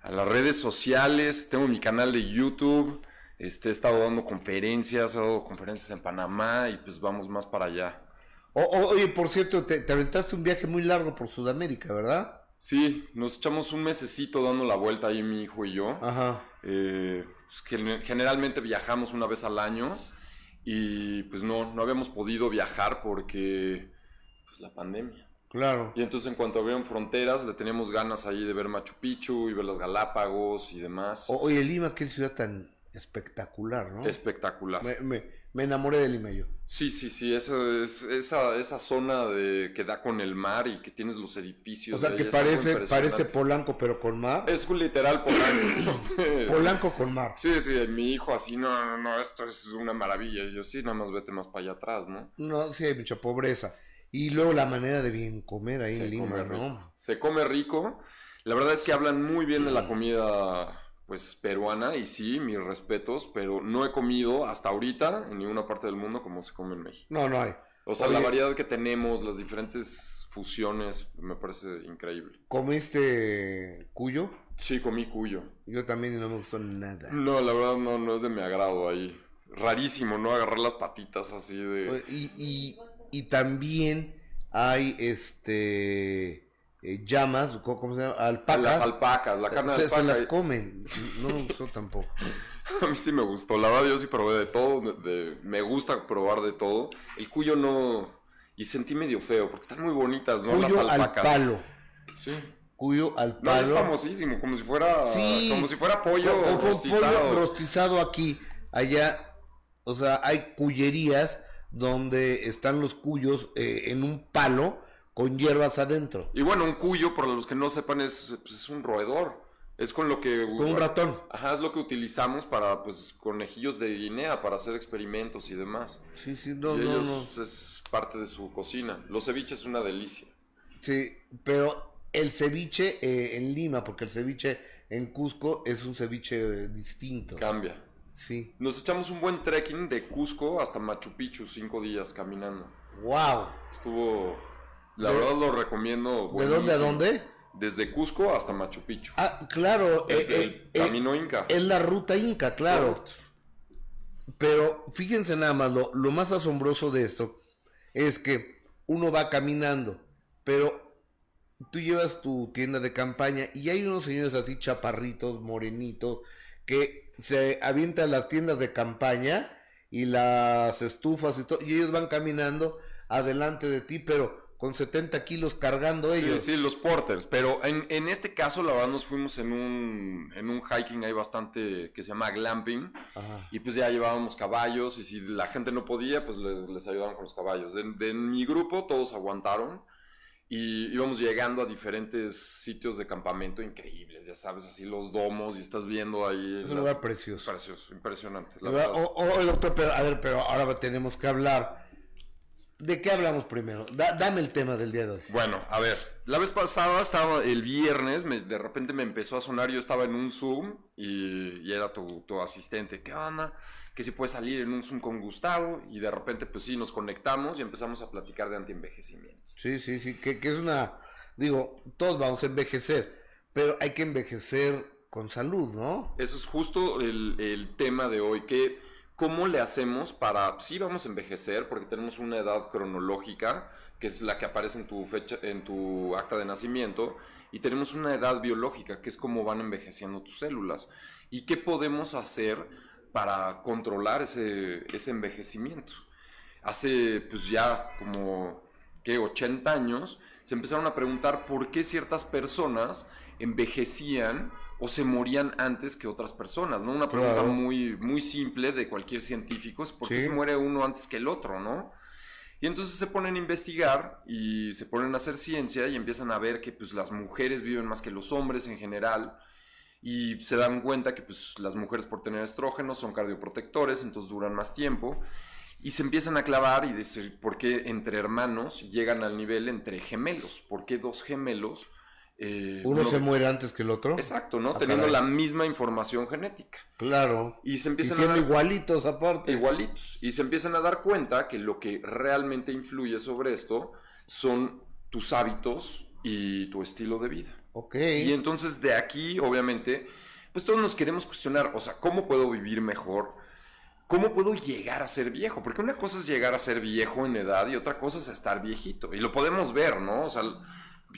A las redes sociales, tengo mi canal de YouTube, este, he estado dando conferencias, he dado conferencias en Panamá y pues vamos más para allá. oye, por cierto, te, aventaste un viaje muy largo por Sudamérica, ¿verdad? Sí, nos echamos un mesecito dando la vuelta ahí mi hijo y yo. Ajá. Eh, pues, generalmente viajamos una vez al año y pues no, no habíamos podido viajar porque pues la pandemia. Claro. Y entonces en cuanto abrieron fronteras, le teníamos ganas ahí de ver Machu Picchu y ver las Galápagos y demás. oye, Lima, qué ciudad tan espectacular, ¿no? Espectacular. Me, me, enamoré del Limeyo. Sí, sí, sí, esa, es, esa, esa zona de, que da con el mar y que tienes los edificios. O sea, que parece, parece Polanco, pero con mar. Es un literal Polanco. Polanco con mar. Sí, sí, mi hijo así, no, no, no, esto es una maravilla. Y yo, sí, nada más vete más para allá atrás, ¿no? No, sí, hay mucha pobreza. Y luego la manera de bien comer ahí en Lima, ¿no? Se come rico. La verdad es que hablan muy bien de la comida pues peruana y sí, mis respetos, pero no he comido hasta ahorita en ninguna parte del mundo como se come en México. No, no hay. O sea, la variedad que tenemos, las diferentes fusiones, me parece increíble. ¿Comiste cuyo? Sí, comí cuyo. Yo también y no me gustó nada. No, la verdad no, no es de mi agrado ahí. Rarísimo, ¿no? Agarrar las patitas así de... Y, y, y también hay este eh, llamas, ¿cómo se llama? Alpacas. Las alpacas, la carne de alpaca. Se las comen. No me gustó tampoco. A mí sí me gustó. La verdad, yo sí probé de todo. me gusta probar de todo. El cuyo no. Y sentí medio feo, porque están muy bonitas, ¿no? Cuyo al palo. Sí. Cuyo al palo. No, es famosísimo, como si fuera. Sí. Como si fuera pollo rostizado. pollo rostizado aquí. Allá. O sea, hay cuyerías donde están los cuyos eh, en un palo con hierbas adentro. Y bueno, un cuyo, por los que no sepan, es, pues, es un roedor. Es con lo que... con un ratón. Ajá, es lo que utilizamos para, pues, conejillos de Guinea, para hacer experimentos y demás. Sí, sí, no, no, no. Es parte de su cocina. Los ceviches es una delicia. Sí, pero el ceviche eh, en Lima, porque el ceviche en Cusco es un ceviche eh, distinto. Cambia. Sí. Nos echamos un buen trekking de Cusco hasta Machu Picchu, cinco días caminando. ¡Wow! Estuvo la verdad lo recomiendo. ¿De dónde a dónde? Desde Cusco hasta Machu Picchu. Ah, claro. El, eh, eh, camino Inca. Es la ruta Inca, claro. Pero fíjense nada más, lo, lo más asombroso de esto es que uno va caminando, pero tú llevas tu tienda de campaña y hay unos señores así chaparritos, morenitos, que se avientan las tiendas de campaña y las estufas y todo, y ellos van caminando adelante de ti, pero con 70 kilos cargando ellos. Sí, sí, los porters. Pero en, en, este caso, la verdad, nos fuimos en un, en un hiking ahí bastante que se llama glamping. Y pues ya llevábamos caballos. Y si la gente no podía, pues les, les ayudaban con los caballos. De, mi grupo, todos aguantaron. Y íbamos llegando a diferentes sitios de campamento increíbles, ya sabes, así los domos y estás viendo ahí. Es un lugar precioso. Precioso, impresionante. o, doctor, pero, a ver, pero ahora tenemos que hablar ¿De qué hablamos primero? dame el tema del día de hoy. Bueno, a ver, la vez pasada estaba el viernes, de repente me empezó a sonar, yo estaba en un Zoom y, era tu, asistente, ¿qué onda? Que si puede salir en un Zoom con Gustavo y de repente pues sí, nos conectamos y empezamos a platicar de antienvejecimiento. Sí, sí, sí, que, es una, digo, todos vamos a envejecer, pero hay que envejecer con salud, ¿no? Eso es justo el, el tema de hoy, que ¿Cómo le hacemos para, sí vamos a envejecer porque tenemos una edad cronológica, que es la que aparece en tu fecha, en tu acta de nacimiento, y tenemos una edad biológica, que es cómo van envejeciendo tus células. ¿Y qué podemos hacer para controlar ese, ese envejecimiento? Hace pues ya como, ¿qué? 80 años, se empezaron a preguntar por qué ciertas personas envejecían o se morían antes que otras personas, ¿no? Una pregunta muy, muy simple de cualquier científico es por qué se muere uno antes que el otro, ¿no? Y entonces se ponen a investigar y se ponen a hacer ciencia y empiezan a ver que pues las mujeres viven más que los hombres en general y se dan cuenta que pues las mujeres por tener estrógenos son cardioprotectores, entonces duran más tiempo y se empiezan a clavar y decir por qué entre hermanos llegan al nivel entre gemelos, por qué dos gemelos eh, uno, se muere antes que el otro. Exacto, ¿no? Ah, Teniendo la misma información genética. Claro. Y se empiezan a igualitos aparte. Igualitos. Y se empiezan a dar cuenta que lo que realmente influye sobre esto son tus hábitos y tu estilo de vida. Ok. Y entonces de aquí, obviamente, pues todos nos queremos cuestionar, o sea, ¿cómo puedo vivir mejor? ¿Cómo puedo llegar a ser viejo? Porque una cosa es llegar a ser viejo en edad y otra cosa es estar viejito. Y lo podemos ver, ¿no? O sea,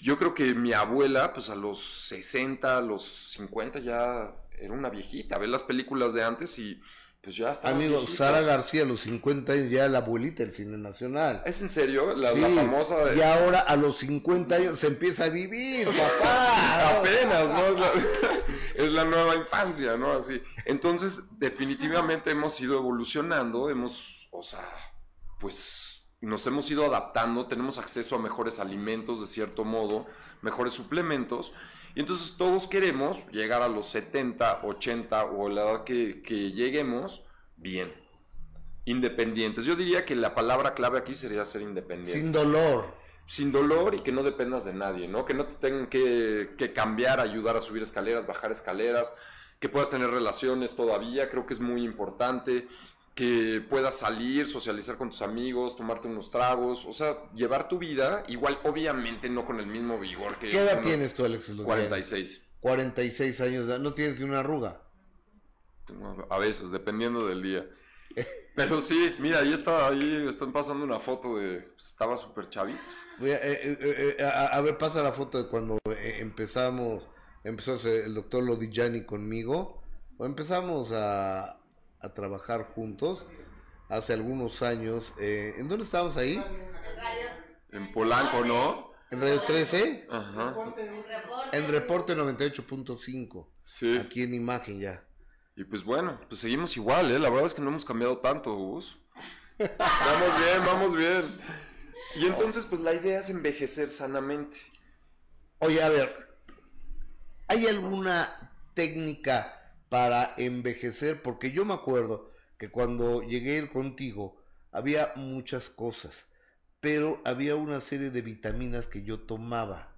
yo creo que mi abuela, pues a los 60, a los 50 ya era una viejita. Ver las películas de antes y pues ya está. Amigo, Sara García a los 50 ya la abuelita del cine nacional. ¿Es en serio? La, famosa. Y ahora a los 50 años se empieza a vivir, papá. Apenas, ¿no? es la nueva infancia, ¿no? Así. Entonces, definitivamente hemos ido evolucionando, hemos, o sea, pues nos hemos ido adaptando, tenemos acceso a mejores alimentos de cierto modo, mejores suplementos, y entonces todos queremos llegar a los 70, 80 o la edad que, que lleguemos bien, independientes. Yo diría que la palabra clave aquí sería ser independiente. Sin dolor sin dolor y que no dependas de nadie, ¿no? Que no te tengan que, que, cambiar, ayudar a subir escaleras, bajar escaleras, que puedas tener relaciones todavía, creo que es muy importante, que puedas salir, socializar con tus amigos, tomarte unos tragos, o sea, llevar tu vida, igual obviamente no con el mismo vigor que... ¿Qué edad tienes tú, Alex? 46. 46 años, ¿no tienes ni una arruga? A veces, dependiendo del día. Pero sí, mira, ahí está, ahí están pasando una foto de. Pues, estaba súper chavito. Eh, eh, eh, a, ver, pasa la foto de cuando empezamos. Empezó el doctor Lodigiani conmigo. O empezamos a, a trabajar juntos hace algunos años. ¿En dónde estábamos ahí? En Polanco, ¿no? En Radio 13. Ajá. En Reporte 98.5. Sí. Aquí en imagen ya. Y pues bueno, pues seguimos igual, ¿eh? La verdad es que no hemos cambiado tanto, Gus. vamos bien, vamos bien. Y entonces, pues la idea es envejecer sanamente. Oye, a ver, ¿hay alguna técnica para envejecer? Porque yo me acuerdo que cuando llegué contigo había muchas cosas, pero había una serie de vitaminas que yo tomaba.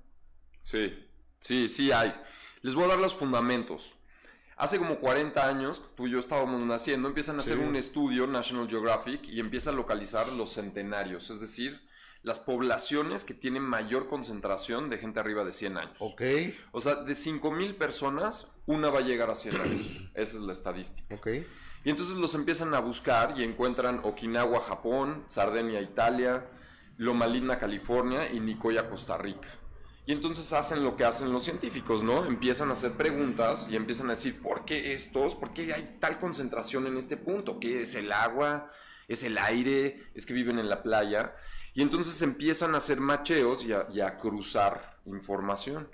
Sí, sí, sí hay. Les voy a dar los fundamentos. Hace como 40 años, tú y yo estábamos naciendo, empiezan a hacer un estudio National Geographic y empieza a localizar los centenarios, es decir, las poblaciones que tienen mayor concentración de gente arriba de 100 años. Ok. O sea, de 5.000 personas, una va a llegar a 100 años. Esa es la estadística. Ok. Y entonces los empiezan a buscar y encuentran Okinawa, Japón, Sardenia, Italia, Loma Linda, California y Nicoya, Costa Rica. Y entonces hacen lo que hacen los científicos, ¿no? Empiezan a hacer preguntas y empiezan a decir, ¿por qué estos? ¿Por qué hay tal concentración en este punto? ¿Qué es el agua? ¿Es el aire? ¿Es que viven en la playa? Y entonces empiezan a hacer macheos y a, y a cruzar información.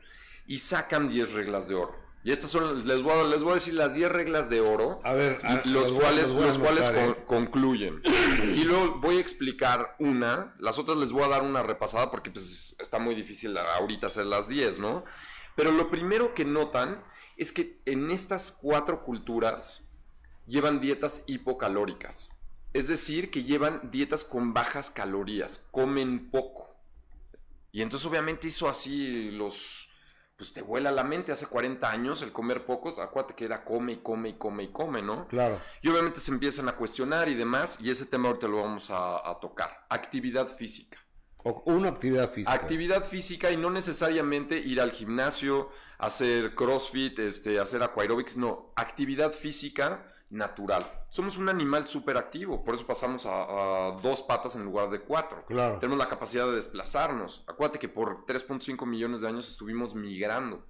Y sacan 10 reglas de oro. Y estas son, les voy a, les voy a decir las 10 reglas de oro, a ver, los, cuales, los, cuales ¿eh? concluyen. Y luego voy a explicar una, las otras les voy a dar una repasada porque pues, está muy difícil ahorita hacer las 10, ¿no? Pero lo primero que notan es que en estas cuatro culturas llevan dietas hipocalóricas. Es decir, que llevan dietas con bajas calorías, comen poco. Y entonces obviamente hizo así los pues te vuela la mente. Hace 40 años el comer pocos, acuérdate que era come y come y come y come, ¿no? Claro. Y obviamente se empiezan a cuestionar y demás, y ese tema ahorita lo vamos a, tocar. Actividad física. O una actividad física. Actividad física y no necesariamente ir al gimnasio, hacer crossfit, este, hacer aquaerobics, no. Actividad física natural. Somos un animal súper activo, por eso pasamos a, dos patas en lugar de cuatro. Claro. Tenemos la capacidad de desplazarnos. Acuérdate que por 3.5 millones de años estuvimos migrando.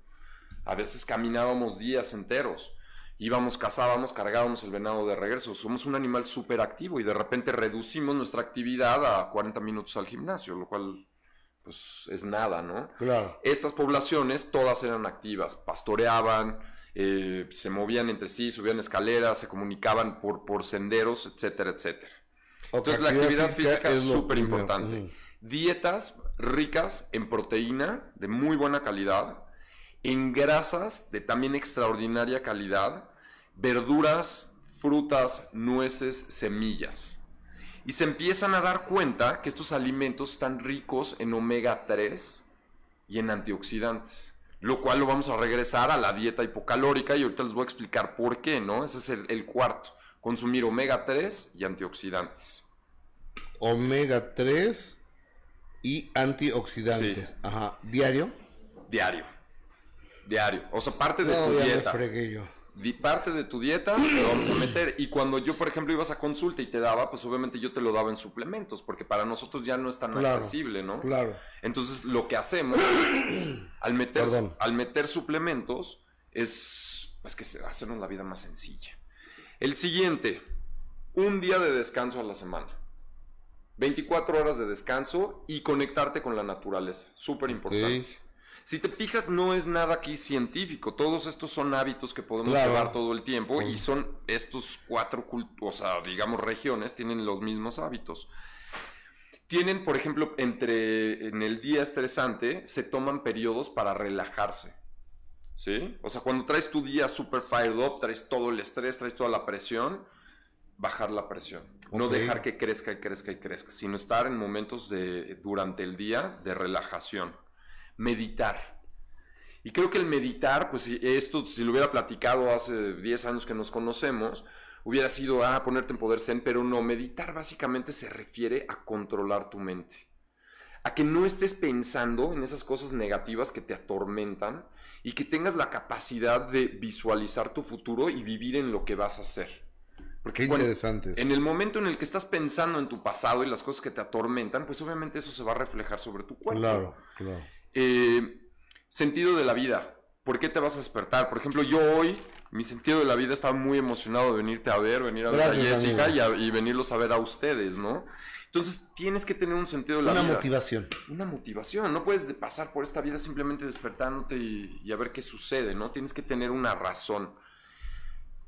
A veces caminábamos días enteros. Íbamos, cazábamos, cargábamos el venado de regreso. Somos un animal súper activo y de repente reducimos nuestra actividad a 40 minutos al gimnasio, lo cual pues es nada, ¿no? Claro. Estas poblaciones todas eran activas, pastoreaban, eh, se movían entre sí, subían escaleras, se comunicaban por, por senderos, etcétera, etcétera. Entonces la actividad física, es súper importante. Dietas ricas en proteína de muy buena calidad, en grasas de también extraordinaria calidad, verduras, frutas, nueces, semillas. Y se empiezan a dar cuenta que estos alimentos están ricos en omega 3 y en antioxidantes lo cual lo vamos a regresar a la dieta hipocalórica y ahorita les voy a explicar por qué, ¿no? Ese es el, cuarto, consumir omega 3 y antioxidantes. Omega 3 y antioxidantes. Ajá. ¿Diario? Diario. Diario. O sea, parte de tu dieta. yo parte de tu dieta te vamos a meter. Y cuando yo, por ejemplo, ibas a consulta y te daba, pues obviamente yo te lo daba en suplementos, porque para nosotros ya no es tan accesible, ¿no? Claro. Entonces, lo que hacemos al meter, al meter suplementos es pues, que hacernos la vida más sencilla. El siguiente, un día de descanso a la semana. 24 horas de descanso y conectarte con la naturaleza. Súper importante. Si te fijas, no es nada aquí científico. Todos estos son hábitos que podemos llevar todo el tiempo y son estos cuatro, o sea, digamos, regiones, tienen los mismos hábitos. Tienen, por ejemplo, entre en el día estresante, se toman periodos para relajarse. ¿Sí? O sea, cuando traes tu día super fired up, traes todo el estrés, traes toda la presión, bajar la presión. No dejar que crezca y crezca y crezca, sino estar en momentos de, durante el día de relajación. Meditar. Y creo que el meditar, pues esto, si lo hubiera platicado hace 10 años que nos conocemos, hubiera sido, ah, ponerte en poder zen, pero no, meditar básicamente se refiere a controlar tu mente. A que no estés pensando en esas cosas negativas que te atormentan y que tengas la capacidad de visualizar tu futuro y vivir en lo que vas a hacer. Porque Qué interesante. En el momento en el que estás pensando en tu pasado y las cosas que te atormentan, pues obviamente eso se va a reflejar sobre tu cuerpo. Claro, claro. Eh, sentido de la vida. ¿Por qué te vas a despertar? Por ejemplo, yo hoy mi sentido de la vida estaba muy emocionado de venirte a ver, venir a ver a Jessica y, venirlos a ver a ustedes, ¿no? Entonces tienes que tener un sentido de la vida. Una motivación. Una motivación. No puedes pasar por esta vida simplemente despertándote y, a ver qué sucede, ¿no? Tienes que tener una razón.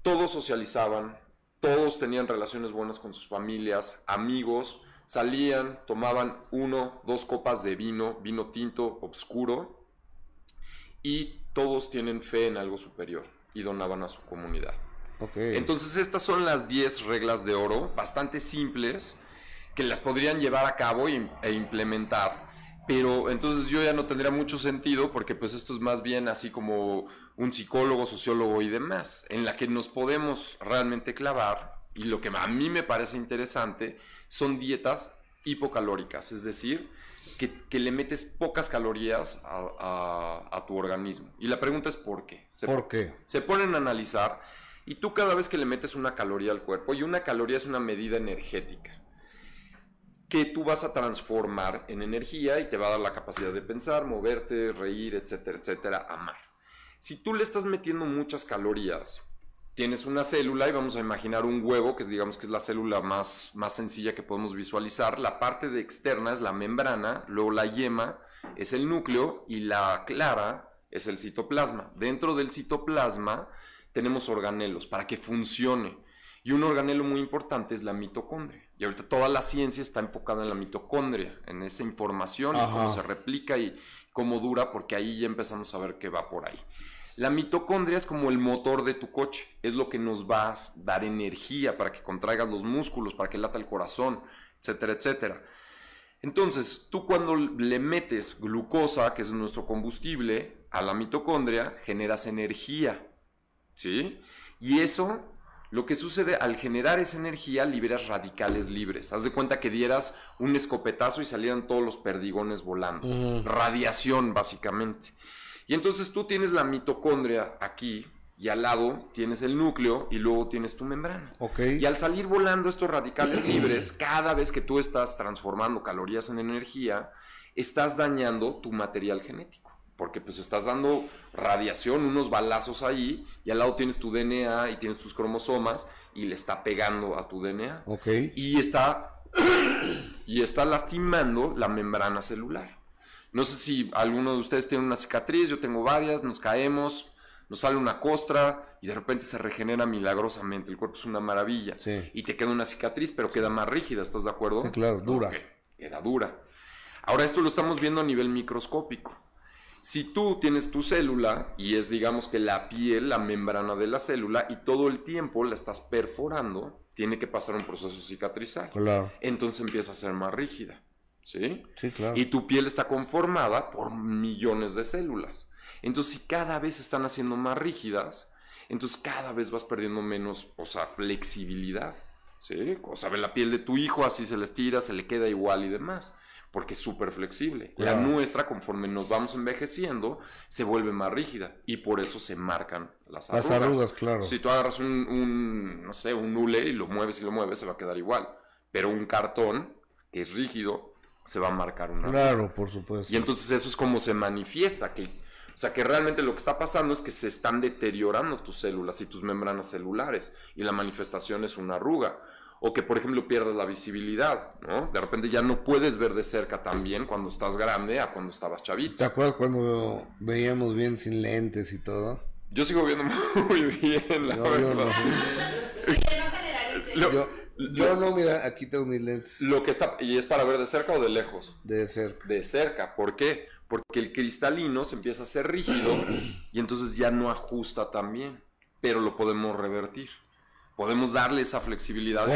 Todos socializaban, todos tenían relaciones buenas con sus familias, amigos, salían, tomaban uno, dos copas de vino, vino tinto, oscuro, y todos tienen fe en algo superior y donaban a su comunidad. Entonces estas son las 10 reglas de oro, bastante simples, que las podrían llevar a cabo e implementar. Pero entonces yo ya no tendría mucho sentido porque pues esto es más bien así como un psicólogo, sociólogo y demás, en la que nos podemos realmente clavar y lo que a mí me parece interesante son dietas hipocalóricas, es decir, que, le metes pocas calorías a, tu organismo. Y la pregunta es ¿por qué? Se, ¿Por qué? Se ponen a analizar y tú cada vez que le metes una caloría al cuerpo, y una caloría es una medida energética, que tú vas a transformar en energía y te va a dar la capacidad de pensar, moverte, reír, etcétera, etcétera, amar. Si tú le estás metiendo muchas calorías, tienes una célula y vamos a imaginar un huevo, que digamos que es la célula más, más sencilla que podemos visualizar. La parte de externa es la membrana, luego la yema es el núcleo y la clara es el citoplasma. Dentro del citoplasma tenemos organelos para que funcione. Y un organelo muy importante es la mitocondria. Y ahorita toda la ciencia está enfocada en la mitocondria, en esa información y cómo se replica y cómo dura, porque ahí ya empezamos a ver qué va por ahí. La mitocondria es como el motor de tu coche, es lo que nos va a dar energía para que contraigas los músculos, para que lata el corazón, etcétera, etcétera. Entonces, tú cuando le metes glucosa, que es nuestro combustible, a la mitocondria, generas energía, ¿sí? Y eso, lo que sucede al generar esa energía, liberas radicales libres. Haz de cuenta que dieras un escopetazo y salieran todos los perdigones volando. Radiación, básicamente. Y entonces tú tienes la mitocondria aquí y al lado tienes el núcleo y luego tienes tu membrana. Y al salir volando estos radicales libres, cada vez que tú estás transformando calorías en energía, estás dañando tu material genético. Porque pues estás dando radiación, unos balazos ahí, y al lado tienes tu DNA y tienes tus cromosomas, y le está pegando a tu DNA. Y está, y está lastimando la membrana celular. No sé si alguno de ustedes tiene una cicatriz, yo tengo varias, nos caemos, nos sale una costra y de repente se regenera milagrosamente. El cuerpo es una maravilla. Y te queda una cicatriz, pero queda más rígida, ¿estás de acuerdo? Sí, claro, dura. queda dura. Ahora esto lo estamos viendo a nivel microscópico. Si tú tienes tu célula y es digamos que la piel, la membrana de la célula y todo el tiempo la estás perforando, tiene que pasar un proceso cicatrizal. Claro. Entonces empieza a ser más rígida. ¿Sí? Sí, claro. Y tu piel está conformada por millones de células. Entonces, si cada vez están haciendo más rígidas, entonces cada vez vas perdiendo menos, o sea, flexibilidad, ¿sí? O sea, la piel de tu hijo así se le estira, se le queda igual y demás, porque es súper flexible. La nuestra, conforme nos vamos envejeciendo, se vuelve más rígida y por eso se marcan las arrugas. Las arrugas, claro. Si tú agarras un, un, no sé, un hule y lo mueves y lo mueves, se va a quedar igual. Pero un cartón, que es rígido, se va a marcar una. Claro, por supuesto. Y entonces eso es como se manifiesta, que, o sea, que realmente lo que está pasando es que se están deteriorando tus células y tus membranas celulares y la manifestación es una arruga. o que por ejemplo pierdas la visibilidad, ¿no? De repente ya no puedes ver de cerca tan bien cuando estás grande a cuando estabas chavito. ¿Te acuerdas cuando veíamos bien sin lentes y todo? Yo sigo viendo muy bien, la verdad. Yo no, yo, no, mira, aquí tengo mis lentes. Lo que está, ¿y es para ver de cerca o de lejos? De cerca. De cerca, ¿por qué? Porque el cristalino se empieza a hacer rígido y entonces ya no ajusta tan bien, pero lo podemos revertir podemos darle esa flexibilidad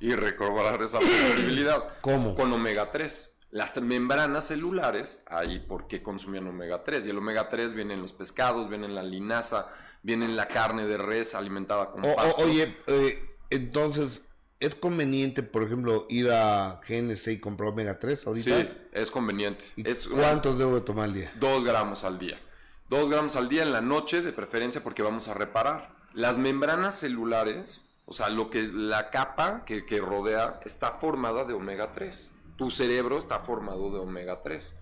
y recobrar esa flexibilidad. ¿Cómo? Con omega 3. Las membranas celulares, ahí por qué consumían omega 3. Y el omega 3 viene en los pescados, viene en la linaza, viene en la carne de res alimentada con pasto. oye, eh, entonces, ¿es conveniente, por ejemplo, ir a GNC y comprar omega 3 ahorita? Sí, es conveniente. ¿Cuántos debo tomar al día? Dos gramos al día. Dos gramos al día en la noche, de preferencia, porque vamos a reparar. Las membranas celulares, o sea, lo que la capa que, rodea está formada de omega 3. Tu cerebro está formado de omega 3.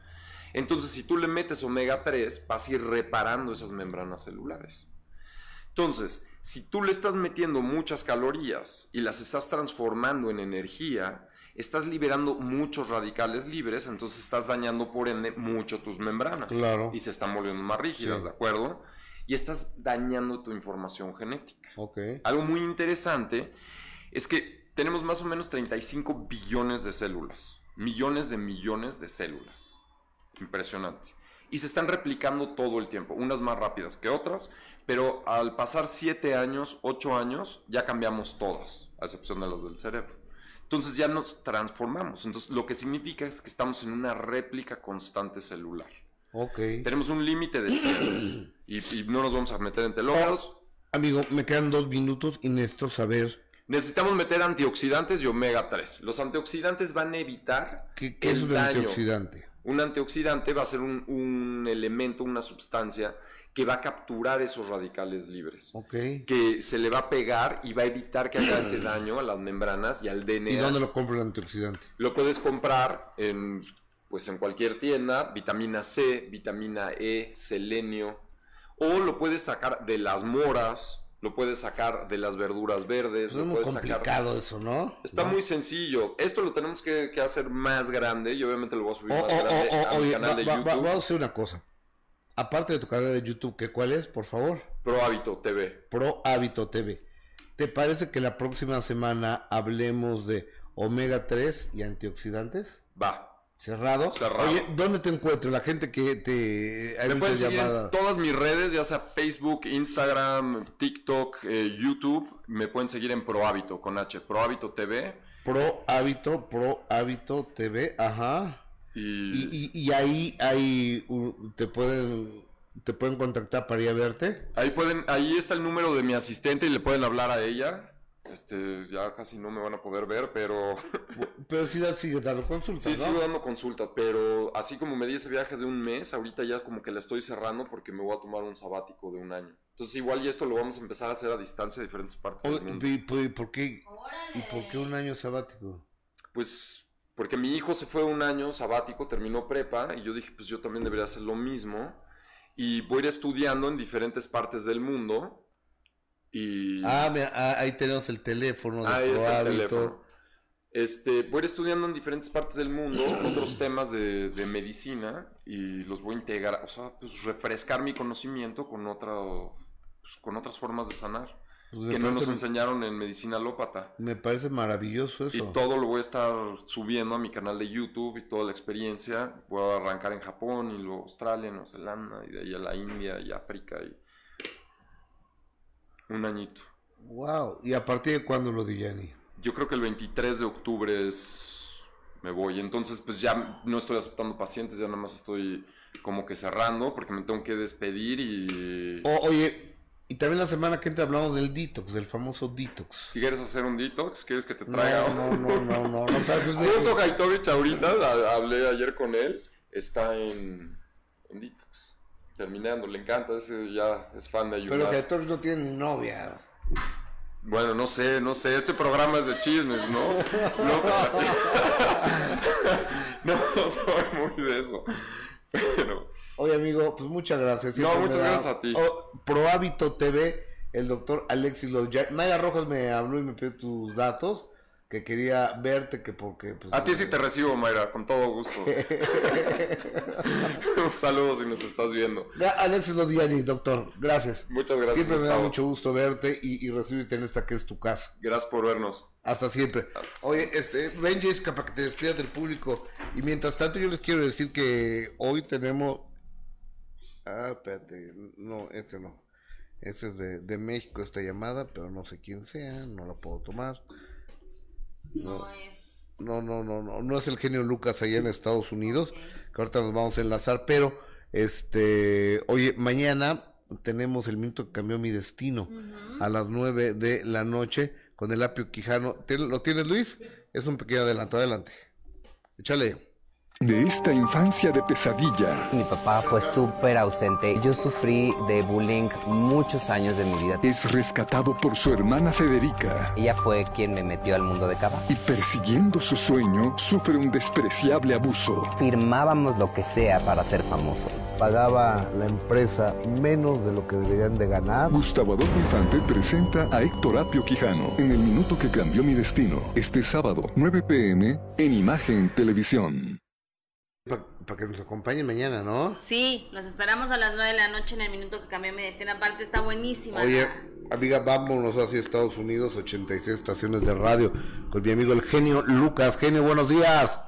Entonces, si tú le metes omega 3, vas a ir reparando esas membranas celulares. Entonces, si tú le estás metiendo muchas calorías y las estás transformando en energía, estás liberando muchos radicales libres, entonces estás dañando por ende mucho tus membranas. Claro. Y se están volviendo más rígidas, ¿de acuerdo? y estás dañando tu información genética. Okay. Algo muy interesante es que tenemos más o menos 35 billones de células, millones de millones de células. Impresionante. Y se están replicando todo el tiempo, unas más rápidas que otras, pero al pasar 7 años, 8 años, ya cambiamos todas, a excepción de las del cerebro. Entonces ya nos transformamos. Entonces lo que significa es que estamos en una réplica constante celular. Tenemos un límite de 100 y, no nos vamos a meter en telómeros. amigo, me quedan dos minutos y necesito saber. Necesitamos meter antioxidantes y omega 3. Los antioxidantes van a evitar ¿Qué, es un antioxidante? Un antioxidante va a ser un, elemento, una sustancia que va a capturar esos radicales libres. Que se le va a pegar y va a evitar que haga ese daño a las membranas y al DNA. ¿Y dónde lo compro el antioxidante? Lo puedes comprar en pues en cualquier tienda, vitamina C, vitamina E, selenio, o lo puedes sacar de las moras, lo puedes sacar de las verduras verdes. es muy complicado eso, ¿no? Está muy sencillo. Esto lo tenemos que, hacer más grande y obviamente lo voy a subir más grande a mi canal de YouTube. vamos a hacer una cosa. Aparte de tu canal de YouTube, ¿qué cuál es, por favor? Pro Hábito TV. Pro Hábito TV. ¿Te parece que la próxima semana hablemos de omega 3 y antioxidantes? Va. Cerrado. Oye, ¿dónde te encuentro? La gente que te... Hay Me pueden seguir en todas mis redes, ya sea Facebook, Instagram, TikTok, eh, YouTube. Me pueden seguir en Pro Hábito, con H, Pro Hábito TV. Pro Hábito, Pro Hábito TV, ajá. Y, y, ahí, ahí te pueden te pueden contactar para ir a verte. Ahí pueden, ahí está el número de mi asistente y le pueden hablar a ella. Este, ya casi no me van a poder ver, pero... pero sí sigue dando consulta, Sí, sigo dando consulta, pero así como me di ese viaje de un mes, ahorita ya como que la estoy cerrando porque me voy a tomar un sabático de un año. Entonces igual y esto lo vamos a empezar a hacer a distancia de diferentes partes del mundo. ¿Y por qué, ¿Y por qué un año sabático? Pues porque mi hijo se fue un año sabático, terminó prepa, y yo dije, pues yo también debería hacer lo mismo. Y voy a ir estudiando en diferentes partes del mundo Ah, ah, ahí tenemos el teléfono de ahí está el teléfono. Este, voy a ir estudiando en diferentes partes del mundo otros temas de, medicina y los voy a integrar, o sea, pues refrescar mi conocimiento con otra, pues, con otras formas de sanar pues que no nos enseñaron en medicina alópata. Me parece maravilloso eso. Y todo lo voy a estar subiendo a mi canal de YouTube y toda la experiencia. Voy a arrancar en Japón y luego Australia, Nueva Zelanda y de ahí a la India y África y un añito. Wow. ¿Y a partir de cuándo lo di, Yanni? Yo creo que el 23 de octubre es. Me voy. Entonces, pues ya no estoy aceptando pacientes, ya nada más estoy como que cerrando porque me tengo que despedir y. oye, y también la semana que entra hablamos del detox, del famoso detox. ¿Quieres hacer un detox? ¿Quieres que te traiga? No, no, no, no, no. no, Justo Gaitovich ahorita, hablé ayer con él, está en, en detox terminando, le encanta, ese ya es fan de ayudar. Pero Héctor no tiene novia. Bueno, no sé, no sé, este programa es de chismes, ¿no? No, no soy muy de eso. Pero... Oye, amigo, pues muchas gracias. no, muchas gracias a ti. Oh, Pro Hábito TV, el doctor Alexis Loya. Maya Rojas me habló y me pidió tus datos. que quería verte, que porque... Pues, a ti sí te recibo, Mayra, con todo gusto. Un saludo si nos estás viendo. Alexis Lodiani, doctor, gracias. Muchas gracias. Siempre me da mucho gusto verte y, recibirte en esta que es tu casa. Gracias por vernos. Hasta siempre. Oye, este, ven Jessica para que te despidas del público. Y mientras tanto yo les quiero decir que hoy tenemos... Ah, espérate, no, ese no. Ese es de, de México esta llamada, pero no sé quién sea, no la puedo tomar. No, es. No, no, no, no, no es el genio Lucas allá en Estados Unidos, que ahorita nos vamos a enlazar, pero este, oye, mañana tenemos el minuto que cambió mi destino a las nueve de la noche con el apio Quijano. ¿Lo tienes, Luis? Es un pequeño adelanto, adelante. Échale de esta infancia de pesadilla. Mi papá fue súper ausente. Yo sufrí de bullying muchos años de mi vida. Es rescatado por su hermana Federica. Ella fue quien me metió al mundo de Cava. Y persiguiendo su sueño, sufre un despreciable abuso. Firmábamos lo que sea para ser famosos. Pagaba la empresa menos de lo que deberían de ganar. Gustavo Adolfo Infante presenta a Héctor Apio Quijano en El Minuto que Cambió Mi Destino. Este sábado, 9 pm, en Imagen Televisión. Para que nos acompañen mañana, ¿no? Sí, los esperamos a las 9 de la noche en el minuto que cambió mi destino. Aparte está buenísima. Oye, amiga, vámonos hacia Estados Unidos, 86 estaciones de radio, con mi amigo el genio Lucas. Genio, buenos días.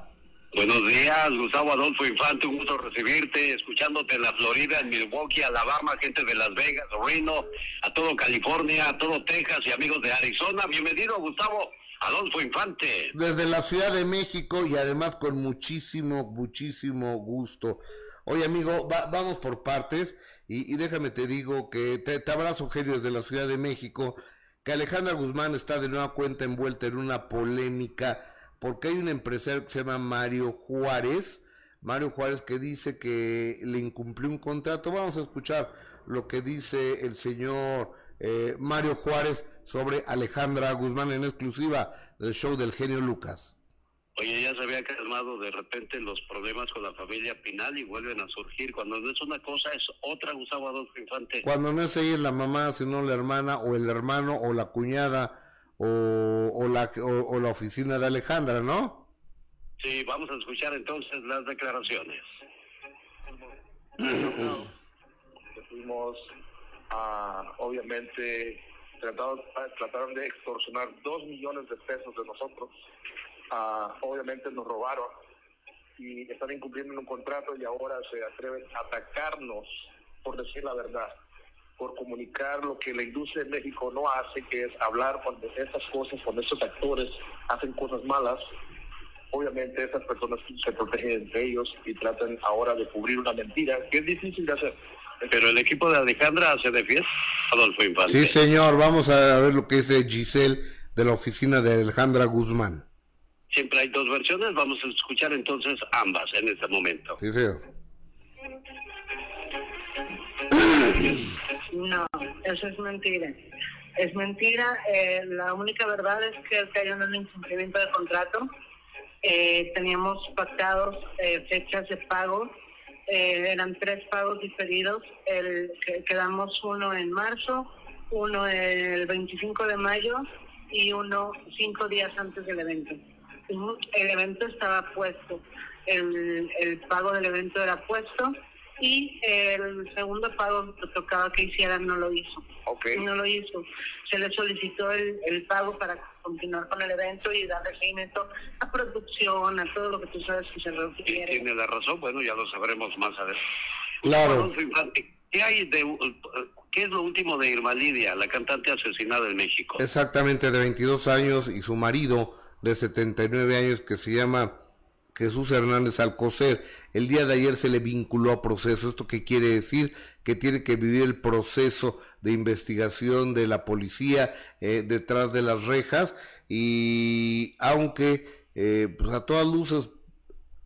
Buenos días, Gustavo Adolfo Infante, un gusto recibirte, escuchándote en la Florida, en Milwaukee, Alabama, gente de Las Vegas, Reno, a todo California, a todo Texas y amigos de Arizona. Bienvenido, Gustavo, Alonso Infante. Desde la Ciudad de México y además con muchísimo, muchísimo gusto. Oye, amigo, vamos por partes y, déjame te digo que te, abrazo, Genio, desde la Ciudad de México, que Alejandra Guzmán está de nueva cuenta envuelta en una polémica porque hay un empresario que se llama Mario Juárez, Mario Juárez que dice que le incumplió un contrato. Vamos a escuchar lo que dice el señor eh, Mario Juárez sobre Alejandra Guzmán en exclusiva del show del genio Lucas. Oye, ya se había calmado de repente los problemas con la familia Pinal y vuelven a surgir. Cuando no es una cosa, es otra, Gustavo Adolfo Infante. Cuando no es ella la mamá, sino la hermana, o el hermano, o la cuñada, o, la, o, la oficina de Alejandra, ¿no? Sí, vamos a escuchar entonces las declaraciones. Fuimos a, obviamente, trataron, trataron de extorsionar dos millones de pesos de nosotros. Ah, obviamente nos robaron y están incumpliendo un contrato y ahora se atreven a atacarnos por decir la verdad, por comunicar lo que la industria de México no hace, que es hablar cuando estas cosas, cuando estos actores hacen cosas malas. Obviamente esas personas se protegen entre ellos y tratan ahora de cubrir una mentira que es difícil de hacer. Pero el equipo de Alejandra se defiende, Adolfo Infante. Sí, señor, vamos a ver lo que dice Giselle de la oficina de Alejandra Guzmán. Siempre hay dos versiones, vamos a escuchar entonces ambas en este momento. Sí, señor. No, eso es mentira. Es mentira. Eh, la única verdad es que cayó en un incumplimiento de contrato. Eh, teníamos pactados eh, fechas de pago eh, eran tres pagos diferidos. El, quedamos uno en marzo, uno el 25 de mayo y uno cinco días antes del evento. El evento estaba puesto, el, el pago del evento era puesto y el segundo pago que tocaba que hicieran no lo hizo. No lo hizo. Se le solicitó el, el pago para continuar con el evento y darle seguimiento a producción, a todo lo que tú sabes que se requiere. Tiene la razón, bueno, ya lo sabremos más adelante. Claro. ¿Qué hay de, qué es lo último de Irma Lidia, la cantante asesinada en México? Exactamente, de 22 años y su marido de 79 años que se llama Jesús Hernández Alcocer. El día de ayer se le vinculó a proceso. ¿Esto qué quiere decir? Que tiene que vivir el proceso de investigación de la policía eh, detrás de las rejas. Y aunque eh, pues a todas luces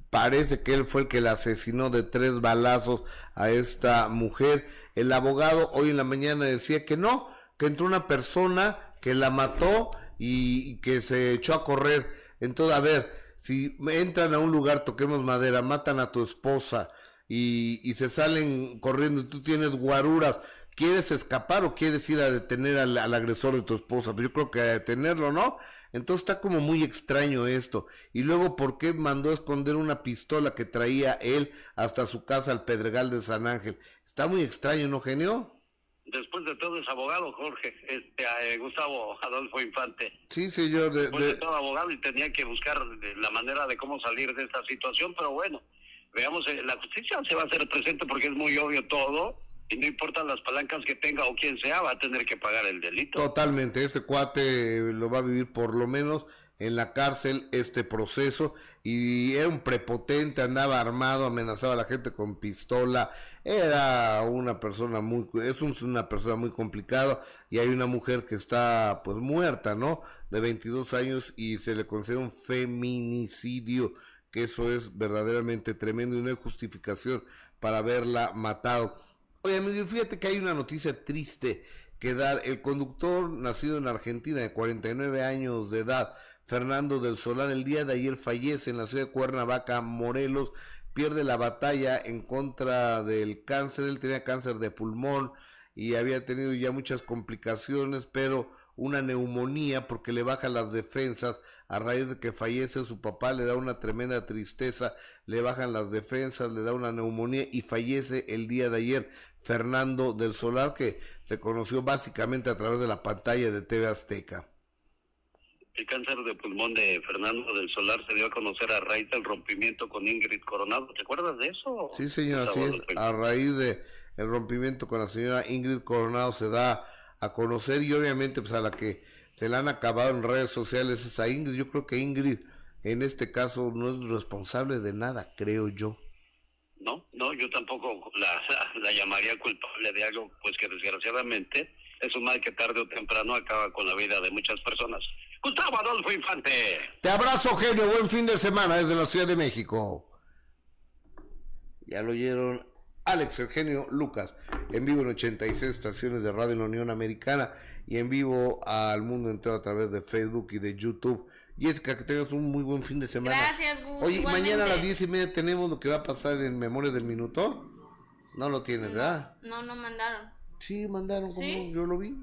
parece que él fue el que la asesinó de tres balazos a esta mujer, el abogado hoy en la mañana decía que no, que entró una persona que la mató y que se echó a correr. Entonces, a ver, si entran a un lugar, toquemos madera, matan a tu esposa y, se salen corriendo y tú tienes guaruras, ¿quieres escapar o quieres ir a detener al, agresor de tu esposa? Pero pues yo creo que a detenerlo, ¿no? Entonces está como muy extraño esto. Y luego, ¿por qué mandó a esconder una pistola que traía él hasta su casa al Pedregal de San Ángel? Está muy extraño, ¿no, genio? Después de todo es abogado, Jorge, este, eh, Gustavo Adolfo Infante. Sí, señor. De, Después de... todo abogado y tenía que buscar la manera de cómo salir de esta situación, pero bueno, veamos, eh, la justicia se va a hacer presente porque es muy obvio todo y no importa las palancas que tenga o quien sea, va a tener que pagar el delito. Totalmente, este cuate lo va a vivir por lo menos en la cárcel este proceso y era un prepotente, andaba armado, amenazaba a la gente con pistola, era una persona muy, es una persona muy complicada y hay una mujer que está pues muerta, ¿no? De 22 años y se le concede un feminicidio, que eso es verdaderamente tremendo y no hay justificación para haberla matado. Oye, amigo, fíjate que hay una noticia triste que dar. El conductor nacido en Argentina de 49 años de edad, Fernando del Solar, el día de ayer fallece en la ciudad de Cuernavaca, Morelos, pierde la batalla en contra del cáncer. Él tenía cáncer de pulmón y había tenido ya muchas complicaciones, pero una neumonía porque le bajan las defensas a raíz de que fallece su papá, le da una tremenda tristeza, le bajan las defensas, le da una neumonía y fallece el día de ayer. Fernando del Solar, que se conoció básicamente a través de la pantalla de TV Azteca. El cáncer de pulmón de Fernando del Solar se dio a conocer a raíz del rompimiento con Ingrid Coronado. ¿Te acuerdas de eso? Sí, señor, así es. A raíz de el rompimiento con la señora Ingrid Coronado se da a conocer y obviamente pues a la que se le han acabado en redes sociales es a Ingrid. Yo creo que Ingrid en este caso no es responsable de nada, creo yo. No, no, yo tampoco la, llamaría culpable de algo, pues que desgraciadamente es un mal que tarde o temprano acaba con la vida de muchas personas. Gustavo Adolfo Infante. Te abrazo, genio. Buen fin de semana desde la Ciudad de México. Ya lo oyeron Alex Eugenio Lucas, en vivo en 86 estaciones de radio en la Unión Americana y en vivo al mundo entero a través de Facebook y de YouTube. Jessica, que tengas un muy buen fin de semana. Gracias, Gus. Oye, mañana a las diez y media tenemos lo que va a pasar en Memoria del Minuto. No lo tienes, ¿verdad? No, no mandaron. Sí, mandaron, como yo lo vi.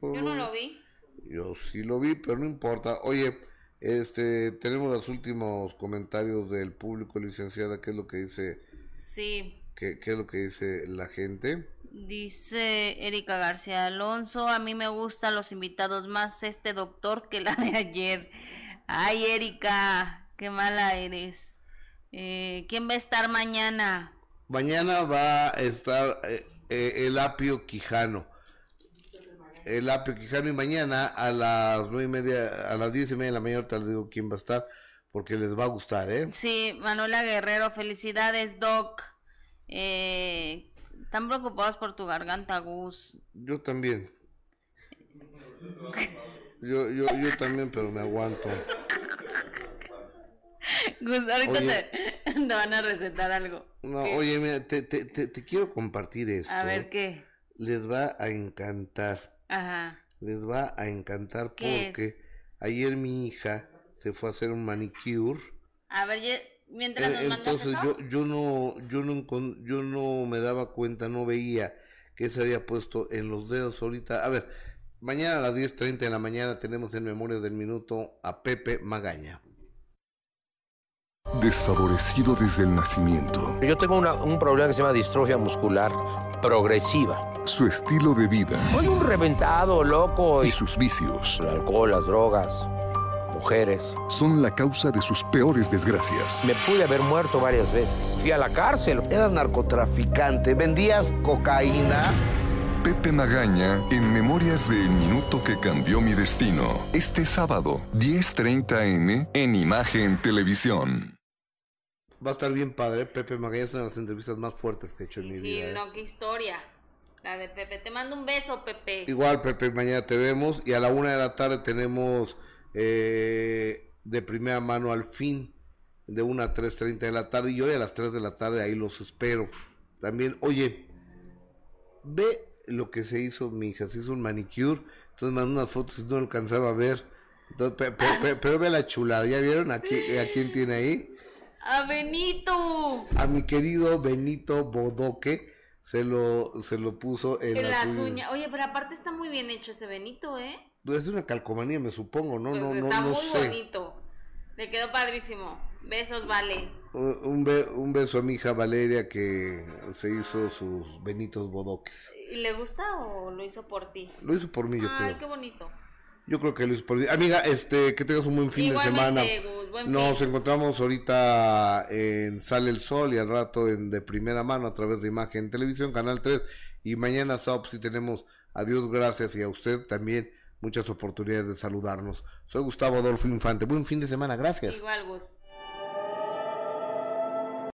Yo, no lo vi. Yo sí lo vi, pero no importa. Oye, este, tenemos los últimos comentarios del público, licenciada, ¿qué es lo que dice? Sí. ¿Qué, qué es lo que dice la gente? Dice Erika García Alonso, a mí me gustan los invitados más este doctor que la de ayer. Ay, Erika, qué mala eres. Eh, ¿Quién va a estar mañana? Mañana va a estar eh, eh, el apio Quijano. El apio Quijano y mañana a las nueve y media, a las diez y media de la mañana te les digo quién va a estar porque les va a gustar, ¿eh? Sí, Manuela Guerrero, felicidades, Doc. Eh, ¿Están preocupados por tu garganta, Gus? Yo también. Yo, yo, yo también, pero me aguanto. Gus, ahorita te, van a recetar algo. No, oye, mira, te, te, te, quiero compartir esto. A ver, ¿qué? Les va a encantar. Ajá. Les va a encantar porque ayer mi hija se fue a hacer un manicure. A ver, mientras nos Entonces yo, yo no, yo no, yo no me daba cuenta, no veía que se había puesto en los dedos ahorita. A ver, Mañana a las 10.30 de la mañana tenemos en Memoria del Minuto a Pepe Magaña. Desfavorecido desde el nacimiento. Yo tengo un problema que se llama distrofia muscular progresiva. Su estilo de vida. Soy un reventado, loco. Y, sus vicios. El alcohol, las drogas, mujeres. Son la causa de sus peores desgracias. Me pude haber muerto varias veces. Fui a la cárcel. Eras narcotraficante, vendías cocaína. Pepe Magaña en Memorias del Minuto que Cambió Mi Destino. Este sábado, 10.30 M en Imagen Televisión. Va a estar bien padre. Pepe Magaña es una de las entrevistas más fuertes que he hecho en mi vida. Sí, no, qué historia. La de Pepe. Te mando un beso, Pepe. Igual, Pepe, mañana te vemos. Y a la una de la tarde tenemos eh, de primera mano al fin. De una a 3.30 de la tarde. Y hoy a las 3 de la tarde ahí los espero. También, oye, ve lo que se hizo mi hija, se hizo un manicure, entonces mandó unas fotos y no alcanzaba a ver. pero ve la chulada, ¿ya vieron a, quién tiene ahí? A Benito. A mi querido Benito Bodoque se lo, se lo puso en, las, uñas. Oye, pero aparte está muy bien hecho ese Benito, ¿eh? Es una calcomanía, me supongo, ¿no? Pues no, está no, no muy sé. bonito. Le quedó padrísimo. Besos, vale. Un, be- un beso a mi hija Valeria que se hizo sus benitos bodoques. ¿Y le gusta o lo hizo por ti? Lo hizo por mí, yo Ay, creo. qué bonito. Yo creo que lo hizo por mí. Amiga, este, que tengas un buen fin Igualmente, de semana. Gus, buen Nos fin. encontramos ahorita en Sale el Sol y al rato en de primera mano a través de Imagen Televisión, Canal 3. Y mañana sábado sí tenemos a Dios gracias y a usted también muchas oportunidades de saludarnos. Soy Gustavo Adolfo Infante. Buen fin de semana, gracias. Igual, Gus.